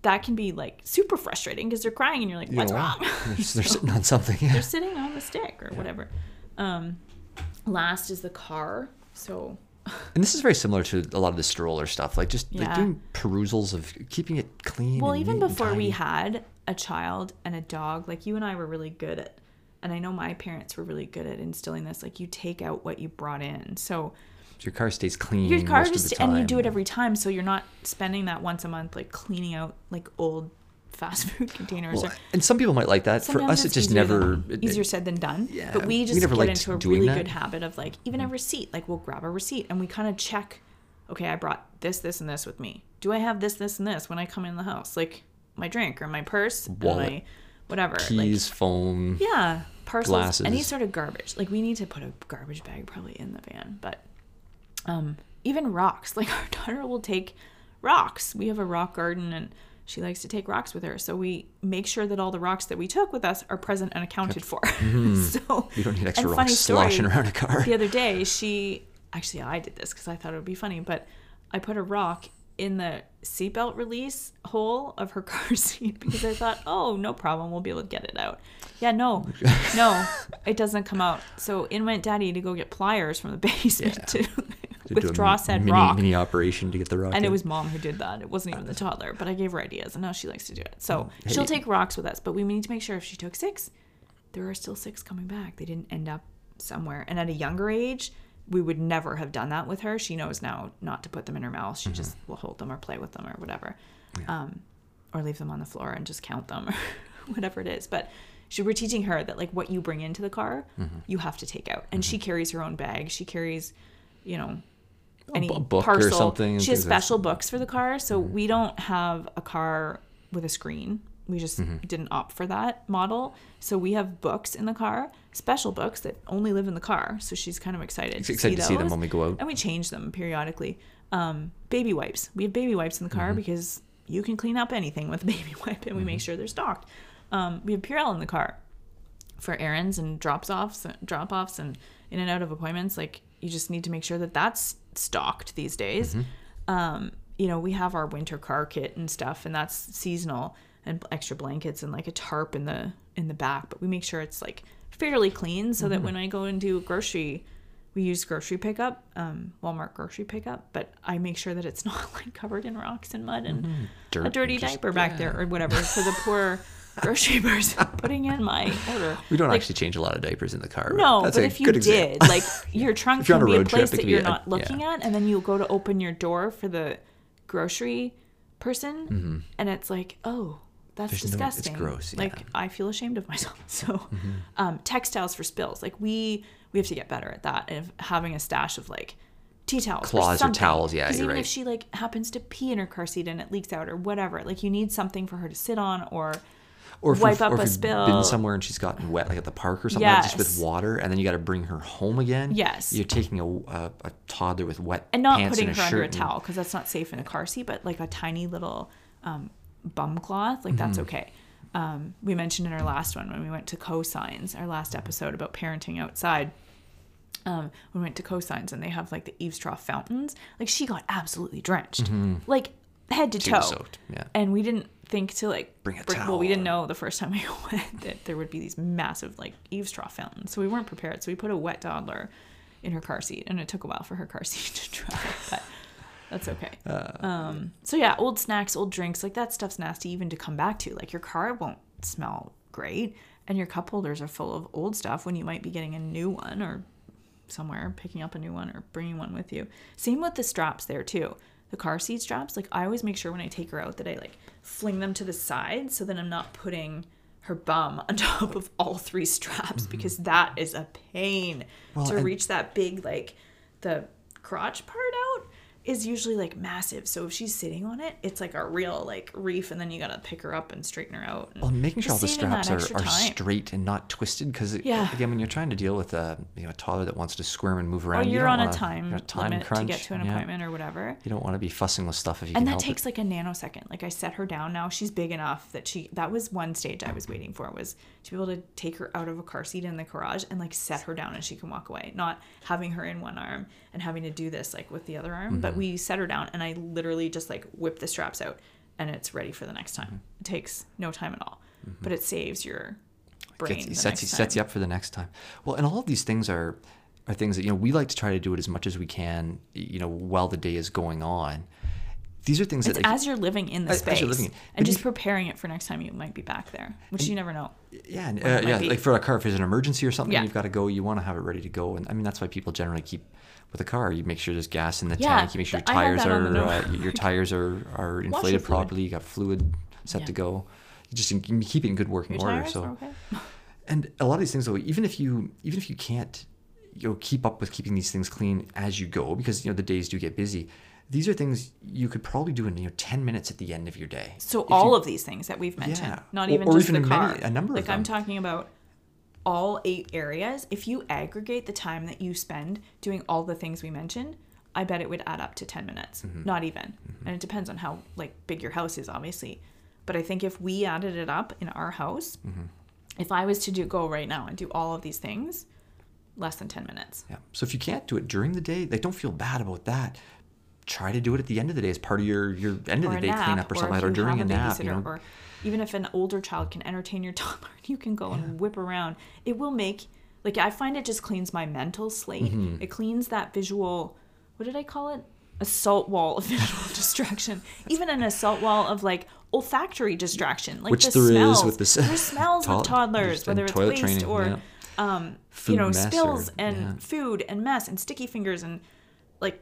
S2: that can be like super frustrating because they're crying and you're like
S1: You
S2: what's
S1: know,
S2: wrong
S1: They're, they're sitting on something. Yeah.
S2: they're sitting on the stick or whatever um last is the car so
S1: And this is very similar to a lot of the stroller stuff, like just like doing perusals of keeping it clean.
S2: Well, even before we had a child and a dog, like you and I were really good at, and I know my parents were really good at instilling this. Like you take out what you brought in, so
S1: your car stays clean.
S2: your car just and you do it every time, so you're not spending that once a month like cleaning out like old fast food containers.
S1: Well,
S2: or
S1: and some people might like that. For us, it
S2: it's
S1: just never.
S2: than-
S1: it-
S2: easier said than done.
S1: Yeah,
S2: but we
S1: we
S2: just
S1: never
S2: get into a really
S1: that.
S2: good habit of like even a mm-hmm. receipt. Like we'll grab a receipt and we kind of check. Okay, I brought this, this, and this with me. Do I have this, this, and this when I come in the house? Like my drink or my purse, or
S1: Wallet.
S2: my whatever. Like,
S1: keys, phone.
S2: yeah, parcels, any sort of garbage. Like we need to put a garbage bag probably in the van, but um even rocks. Like our daughter will take rocks. We have a rock garden and she likes to take rocks with her. So we make sure that all the rocks that we took with us are present and accounted for. so
S1: Mm-hmm. You don't need extra rocks sloshing around a car.
S2: The other day, she actually I did this because I thought it would be funny, but I put a rock in the seatbelt release hole of her car seat because I thought, oh, no problem, we'll be able to get it out. Yeah, no, no, it doesn't come out. So in went Daddy to go get pliers from the basement to,
S1: To
S2: withdraw said
S1: mini,
S2: rock.
S1: mini operation to get the rock.
S2: And it was mom who did that. It wasn't even the toddler, but I gave her ideas, and now she likes to do it. So
S1: Hey.
S2: she'll take rocks with us, but we need to make sure if she took six, there are still six coming back. They didn't end up somewhere. And at a younger age, we would never have done that with her. She knows now not to put them in her mouth. She
S1: Mm-hmm.
S2: just will hold them or play with them or whatever, um, or leave them on the floor and just count them or whatever it is. But she, we're teaching her that like what you bring into the car,
S1: Mm-hmm.
S2: you have to take out. And she carries her own bag. She carries, you know, any
S1: bu- book or
S2: parcel.
S1: something
S2: She has special books for the car, so
S1: Mm-hmm.
S2: we don't have a car with a screen. We just
S1: Mm-hmm.
S2: didn't opt for that model. So we have books in the car, special books that only live in the car. So she's kind of excited.
S1: She's
S2: to
S1: excited
S2: see
S1: to see them when we go out.
S2: And we change them periodically. Um, baby wipes. We have baby wipes in the car
S1: Mm-hmm.
S2: because you can clean up anything with a baby wipe, and we make sure they're stocked. Um, we have Purell in the car for errands and drops offs, drop offs, and in and out of appointments. Like you just need to make sure that that's stocked these days. Um, you know, we have our winter car kit and stuff, and that's seasonal and extra blankets and like a tarp in the in the back. But we make sure it's like fairly clean so that when I go and do grocery, we use grocery pickup, um, Walmart grocery pickup. But I make sure that it's not like covered in rocks and mud and
S1: Dirt
S2: a dirty
S1: just-
S2: diaper back there or whatever for the poor grocery person putting in my order.
S1: We don't
S2: Like,
S1: actually change a lot of diapers in the car.
S2: no,
S1: That's
S2: but
S1: a
S2: if you did, like your trunk
S1: If you're on
S2: can
S1: a
S2: be a
S1: road trip,
S2: place that you're
S1: a-
S2: not
S1: yeah.
S2: looking at, and then you go to open your door for the grocery person, and it's like, oh, that's
S1: Mm-hmm. There's no- it's
S2: disgusting.
S1: gross,
S2: Like
S1: yeah. Mm-hmm.
S2: I feel ashamed of myself. So, um, textiles for spills, like we we have to get better at that, and having a stash of like tea towels,
S1: Claws or
S2: something.
S1: towels, yeah,
S2: even
S1: right.
S2: if she like happens to pee in her car seat and it leaks out or whatever, like you need something for her to sit on or
S1: or if
S2: wipe up
S1: or if
S2: a spill.
S1: been somewhere and she's gotten wet, like at the park or something, like just with water, and then you got to bring her home again.
S2: Yes.
S1: you're taking a, a, a toddler with wet
S2: and not putting
S1: and
S2: her under a towel because that's not safe in a car seat, but like a tiny little um, bum cloth, like that's
S1: Mm-hmm.
S2: okay. Um, we mentioned in our last one when we went to cosigns, our last episode about parenting outside. Um, we went to cosigns and they have like the eaves trough fountains. Like she got absolutely drenched, like head to
S1: Mm-hmm. She
S2: toe.
S1: soaked, yeah.
S2: And we didn't think to like
S1: Bring a towel.
S2: Well, we didn't know the first time we went that there would be these massive like eaves trough fountains. So we weren't prepared. So we put a wet toddler in her car seat, and it took a while for her car seat to dry, but that's okay.
S1: Uh,
S2: um, so yeah, old snacks, old drinks, like that stuff's nasty even to come back to. Like your car won't smell great, and your cup holders are full of old stuff when you might be getting a new one or somewhere picking up a new one or bringing one with you. Same with the straps there too. The car seat straps, like I always make sure when I take her out that I like fling them to the side so that I'm not putting her bum on top of all three straps because that is a pain
S1: Mm-hmm. Well,
S2: to reach that big like the crotch part out is usually like massive. So if she's sitting on it, it's like a real like reef, and then you gotta pick her up and straighten her out.
S1: Well, making sure all the straps are, are straight and not twisted because
S2: Yeah.
S1: again when you're trying to deal with a you know a toddler that wants to squirm and move around you
S2: you're
S1: don't
S2: on a
S1: wanna-
S2: time,
S1: a time
S2: limit
S1: crunch,
S2: to get to an
S1: yeah.
S2: appointment or whatever.
S1: You don't want to be fussing with stuff if you
S2: and that takes
S1: it.
S2: like a nanosecond like i set her down now she's big enough that she that was one stage i was waiting for was to be able to take her out of a car seat in the garage and like set her down and she can walk away not having her in one arm and having to do this like with the other arm
S1: Mm-hmm.
S2: but we set her down and i literally just like whip the straps out and it's ready for the next time
S1: Mm-hmm.
S2: it takes no time at all but it saves your brain
S1: Gets, sets, you, sets you up for the next time. Well, and all of these things are are things that you know we like to try to do it as much as we can. You know, while the day is going on. These are things
S2: it's
S1: that like,
S2: as you're living in the
S1: As- as
S2: space
S1: you're living
S2: and just
S1: if-
S2: preparing it for next time you might be back there which you never know
S1: yeah, and, uh, yeah,
S2: be.
S1: like for a car, if there's an emergency or something,
S2: Yeah.
S1: you've got to go. You want to have it ready to go, and I mean that's why people generally keep with a car. You make sure there's gas in the
S2: Yeah,
S1: tank. You make sure your tires
S2: that on the
S1: are uh, your tires are are inflated properly. You got fluid set
S2: Yeah.
S1: to go. You just you keep it in good working
S2: your
S1: order. So
S2: okay
S1: and a lot of these things though even if you even if you can't you know keep up with keeping these things clean as you go because you know the days do get busy these are things you could probably do in you know 10 minutes at the end of your day
S2: So
S1: If
S2: all
S1: you-
S2: of these things that we've mentioned,
S1: Yeah.
S2: not even
S1: or
S2: just
S1: even
S2: the
S1: many-
S2: car.
S1: a number of
S2: like I'm talking about all eight areas. If you aggregate the time that you spend doing all the things we mentioned, I bet it would add up to 10 minutes.
S1: Mm-hmm.
S2: Not even. And it depends on how like big your house is obviously. But I think if we added it up in our house,
S1: Mm-hmm.
S2: if I was to do go right now and do all of these things, less than 10 minutes.
S1: yeah so if you can't do it during the day like don't feel bad about that try to do it at the end of the day as part of your your end of
S2: or
S1: the day
S2: nap,
S1: cleanup or
S2: or
S1: something
S2: if
S1: or during a nap you know
S2: or even if an older child can entertain your toddler, and you can go and whip around. It will make like I find it just cleans my mental slate.
S1: Mm-hmm.
S2: It cleans that visual. What did I call it? Assault wall of visual distraction. Even an assault wall of like olfactory distraction, like
S1: Which
S2: the
S1: there is
S2: smells.
S1: with the
S2: There's smells
S1: tod-
S2: with toddlers, whether it's waste
S1: training,
S2: or
S1: yeah.
S2: um, you know
S1: mess or-
S2: spills and
S1: yeah.
S2: food and mess and sticky fingers and like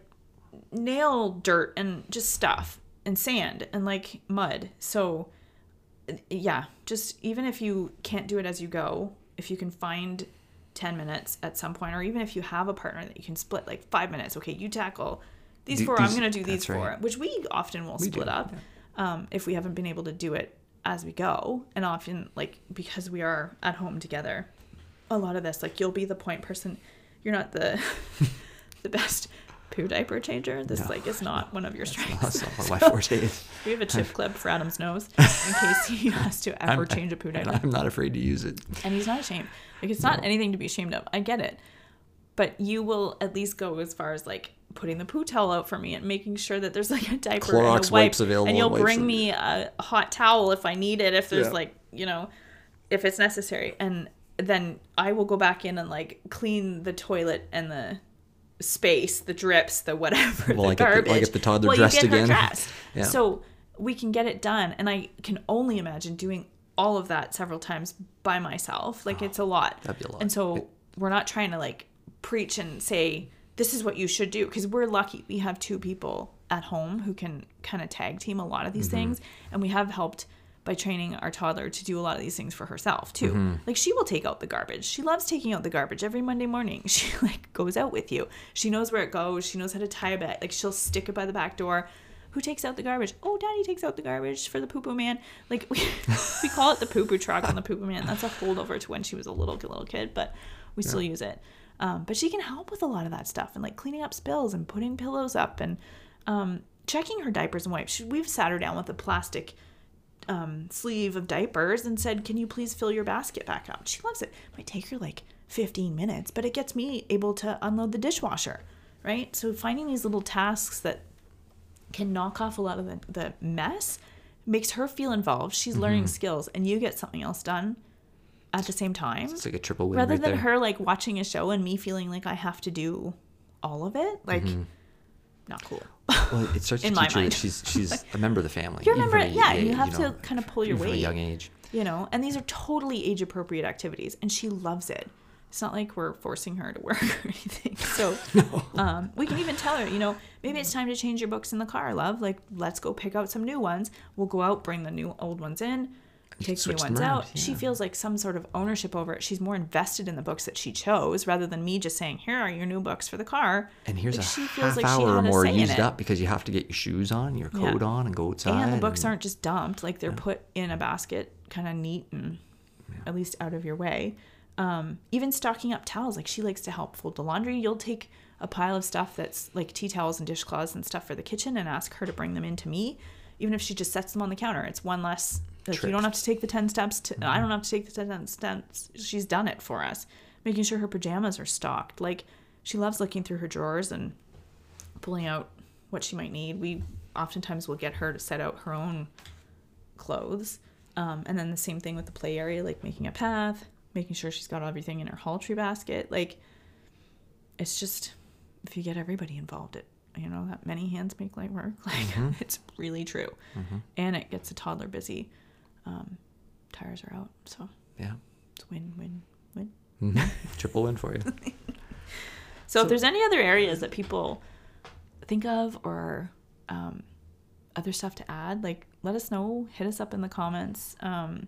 S2: nail dirt and just stuff and sand and like mud. So yeah, just even if you can't do it as you go, if you can find 10 minutes at some point or even if you have a partner that you can split like 5 minutes, okay, you tackle these
S1: Do-
S2: four, I'm going to do these four,
S1: right.
S2: which we often will split
S1: do,
S2: up um, if we haven't been able to do it as we go. And often like because we are at home together, a lot of this like you'll be the point person. You're not the the best poo diaper changer. This like is not one of your strengths.
S1: that's not what my forte is
S2: We have a chip clip for Adam's nose in case he has to ever
S1: I'm-
S2: change a poo diaper.
S1: i'm not afraid to use it
S2: And he's not ashamed. Like it's not anything to be ashamed of. I get it. But you will at least go as far as like putting the poo towel out for me and making sure that there's like a diaper and a wipe.
S1: wipes available
S2: and you'll
S1: and
S2: bring me a hot towel if I need it, if there's
S1: Yeah.
S2: like, you know, if it's necessary. And then I will go back in and like clean the toilet and the space, the drips, the whatever,
S1: Well,
S2: the
S1: like if the-
S2: garbage.
S1: like if the toddler
S2: well,
S1: dressed
S2: you get her
S1: again.
S2: dressed.
S1: Yeah.
S2: So we can get it done. And I can only imagine doing all of that several times by myself. Like it's a lot.
S1: Oh, that'd be a lot.
S2: And so we're not trying to like preach and say this is what you should do because we're lucky we have two people at home who can kind of tag team a lot of these
S1: Mm-hmm.
S2: things and we have helped by training our toddler to do a lot of these things for herself too
S1: Mm-hmm.
S2: like she will take out the garbage she loves taking out the garbage every monday morning she like goes out with you she knows where it goes she knows how to tie a bag like she'll stick it by the back door who takes out the garbage? Oh, daddy takes out the garbage for the poo poo man. Like we, we call it the poo poo truck on the poo poo man. That's a holdover to when she was a little little kid, but we still use it. Um, but she can help with a lot of that stuff and like cleaning up spills and putting pillows up and um, checking her diapers and wipes. She, we've sat her down with a plastic um, sleeve of diapers and said, "Can you please fill your basket back up?" She loves it. it Might take her like 15 minutes, but it gets me able to unload the dishwasher, right? So finding these little tasks that can knock off a lot of the, the mess makes her feel involved. She's learning skills, and you get something else done at the same time
S1: it's like a triple win
S2: rather
S1: right
S2: than
S1: there
S2: her like watching a show and me feeling like I have to do all of it. Like, not cool.
S1: Well it starts to
S2: in my
S1: teach
S2: mind.
S1: that she's she's a member of the family
S2: You're a
S1: even
S2: member- yeah, you have to
S1: know,
S2: kind of pull your
S1: weight. from a young age.
S2: you know and these are totally age appropriate activities and she loves it. It's not like we're forcing her to work or anything so um, we can even tell her you know maybe it's time to change your books in the car love like let's go pick out some new ones. We'll go out bring the new old ones in
S1: Can
S2: new ones out. She feels like some sort of ownership over it. She's more invested in the books that she chose rather than me just saying, "Here are your new books for the car."
S1: And here's
S2: Like,
S1: a
S2: she feels
S1: half
S2: like
S1: hour or more used up because you have to get your shoes on, your
S2: Yeah.
S1: coat on, and go outside.
S2: and the books
S1: and-
S2: aren't just dumped; like they're put in a basket, kind of neat and at least out of your way. Um, even stocking up towels, like she likes to help fold the laundry. You'll take a pile of stuff that's like tea towels and dishcloths and stuff for the kitchen, and ask her to bring them in to me. Even if she just sets them on the counter, it's one less. Like you don't have to take the ten steps. To, I mm-hmm. don't have to take the ten steps. She's done it for us, making sure her pajamas are stocked. Like she loves looking through her drawers and pulling out what she might need. We oftentimes will get her to set out her own clothes. Um, and then the same thing with the play area, like making a path, making sure she's got everything in her hall tree basket. Like, it's just, if you get everybody involved, it, you know, that many hands make light work. Like, mm-hmm. it's really true. Mm-hmm. And it gets a toddler busy. Um, tires are out. So
S1: Yeah.
S2: it's win, win, win.
S1: Mhm. Triple win for you.
S2: So, if there's any other areas that people think of or um, other stuff to add, like let us know. Hit us up in the comments um,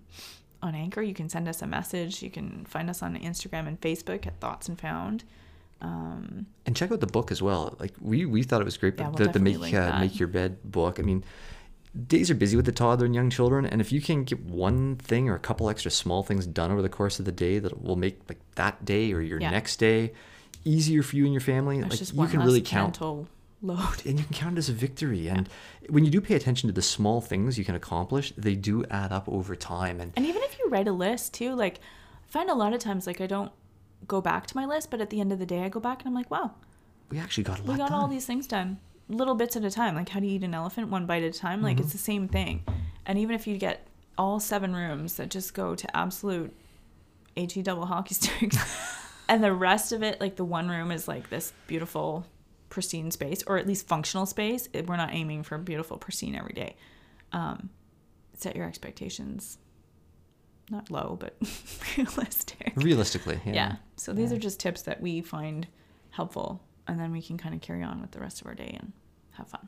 S2: on Anchor. You can send us a message. You can find us on Instagram and Facebook at Thoughts and Found. Um,
S1: And check out the book as well. Like we we thought it was great,
S2: Yeah, we'll
S1: the, the make uh, make your bed book. I mean, days are busy with the toddler and young children, and if you can get one thing or a couple extra small things done over the course of the day that will make like that day or your
S2: Yeah.
S1: next day easier for you and your family,
S2: there's
S1: like
S2: just
S1: you can really count
S2: load.
S1: and you can count it as a victory. And when you do pay attention to the small things you can accomplish, they do add up over time. And
S2: And even if you write a list too, like I find a lot of times like I don't go back to my list, but at the end of the day I go back and I'm like, wow,
S1: we actually got a lot
S2: we got
S1: done.
S2: all these things done little bits at a time like how do you eat an elephant one bite at a time like
S1: Mm-hmm.
S2: it's the same thing and even if you get all seven rooms that just go to absolute he double hockey sticks and the rest of it like the one room is like this beautiful pristine space or at least functional space we're not aiming for beautiful pristine every day um, set your expectations not low but realistic
S1: Realistically, yeah.
S2: yeah. So these are just tips that we find helpful, and then we can kind of carry on with the rest of our day and have fun.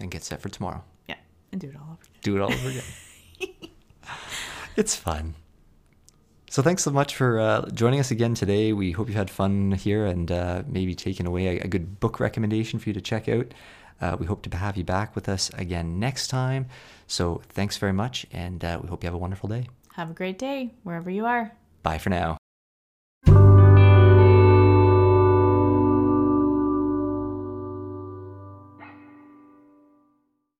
S1: And get set for tomorrow.
S2: Yeah, and do it all over. again.
S1: do it all over again. it's fun. So thanks so much for uh, joining us again today. We hope you had fun here and uh, maybe taken away a, a good book recommendation for you to check out. Uh, we hope to have you back with us again next time. So thanks very much, and uh, we hope you have a wonderful day.
S2: Have a great day wherever you are.
S1: Bye for now.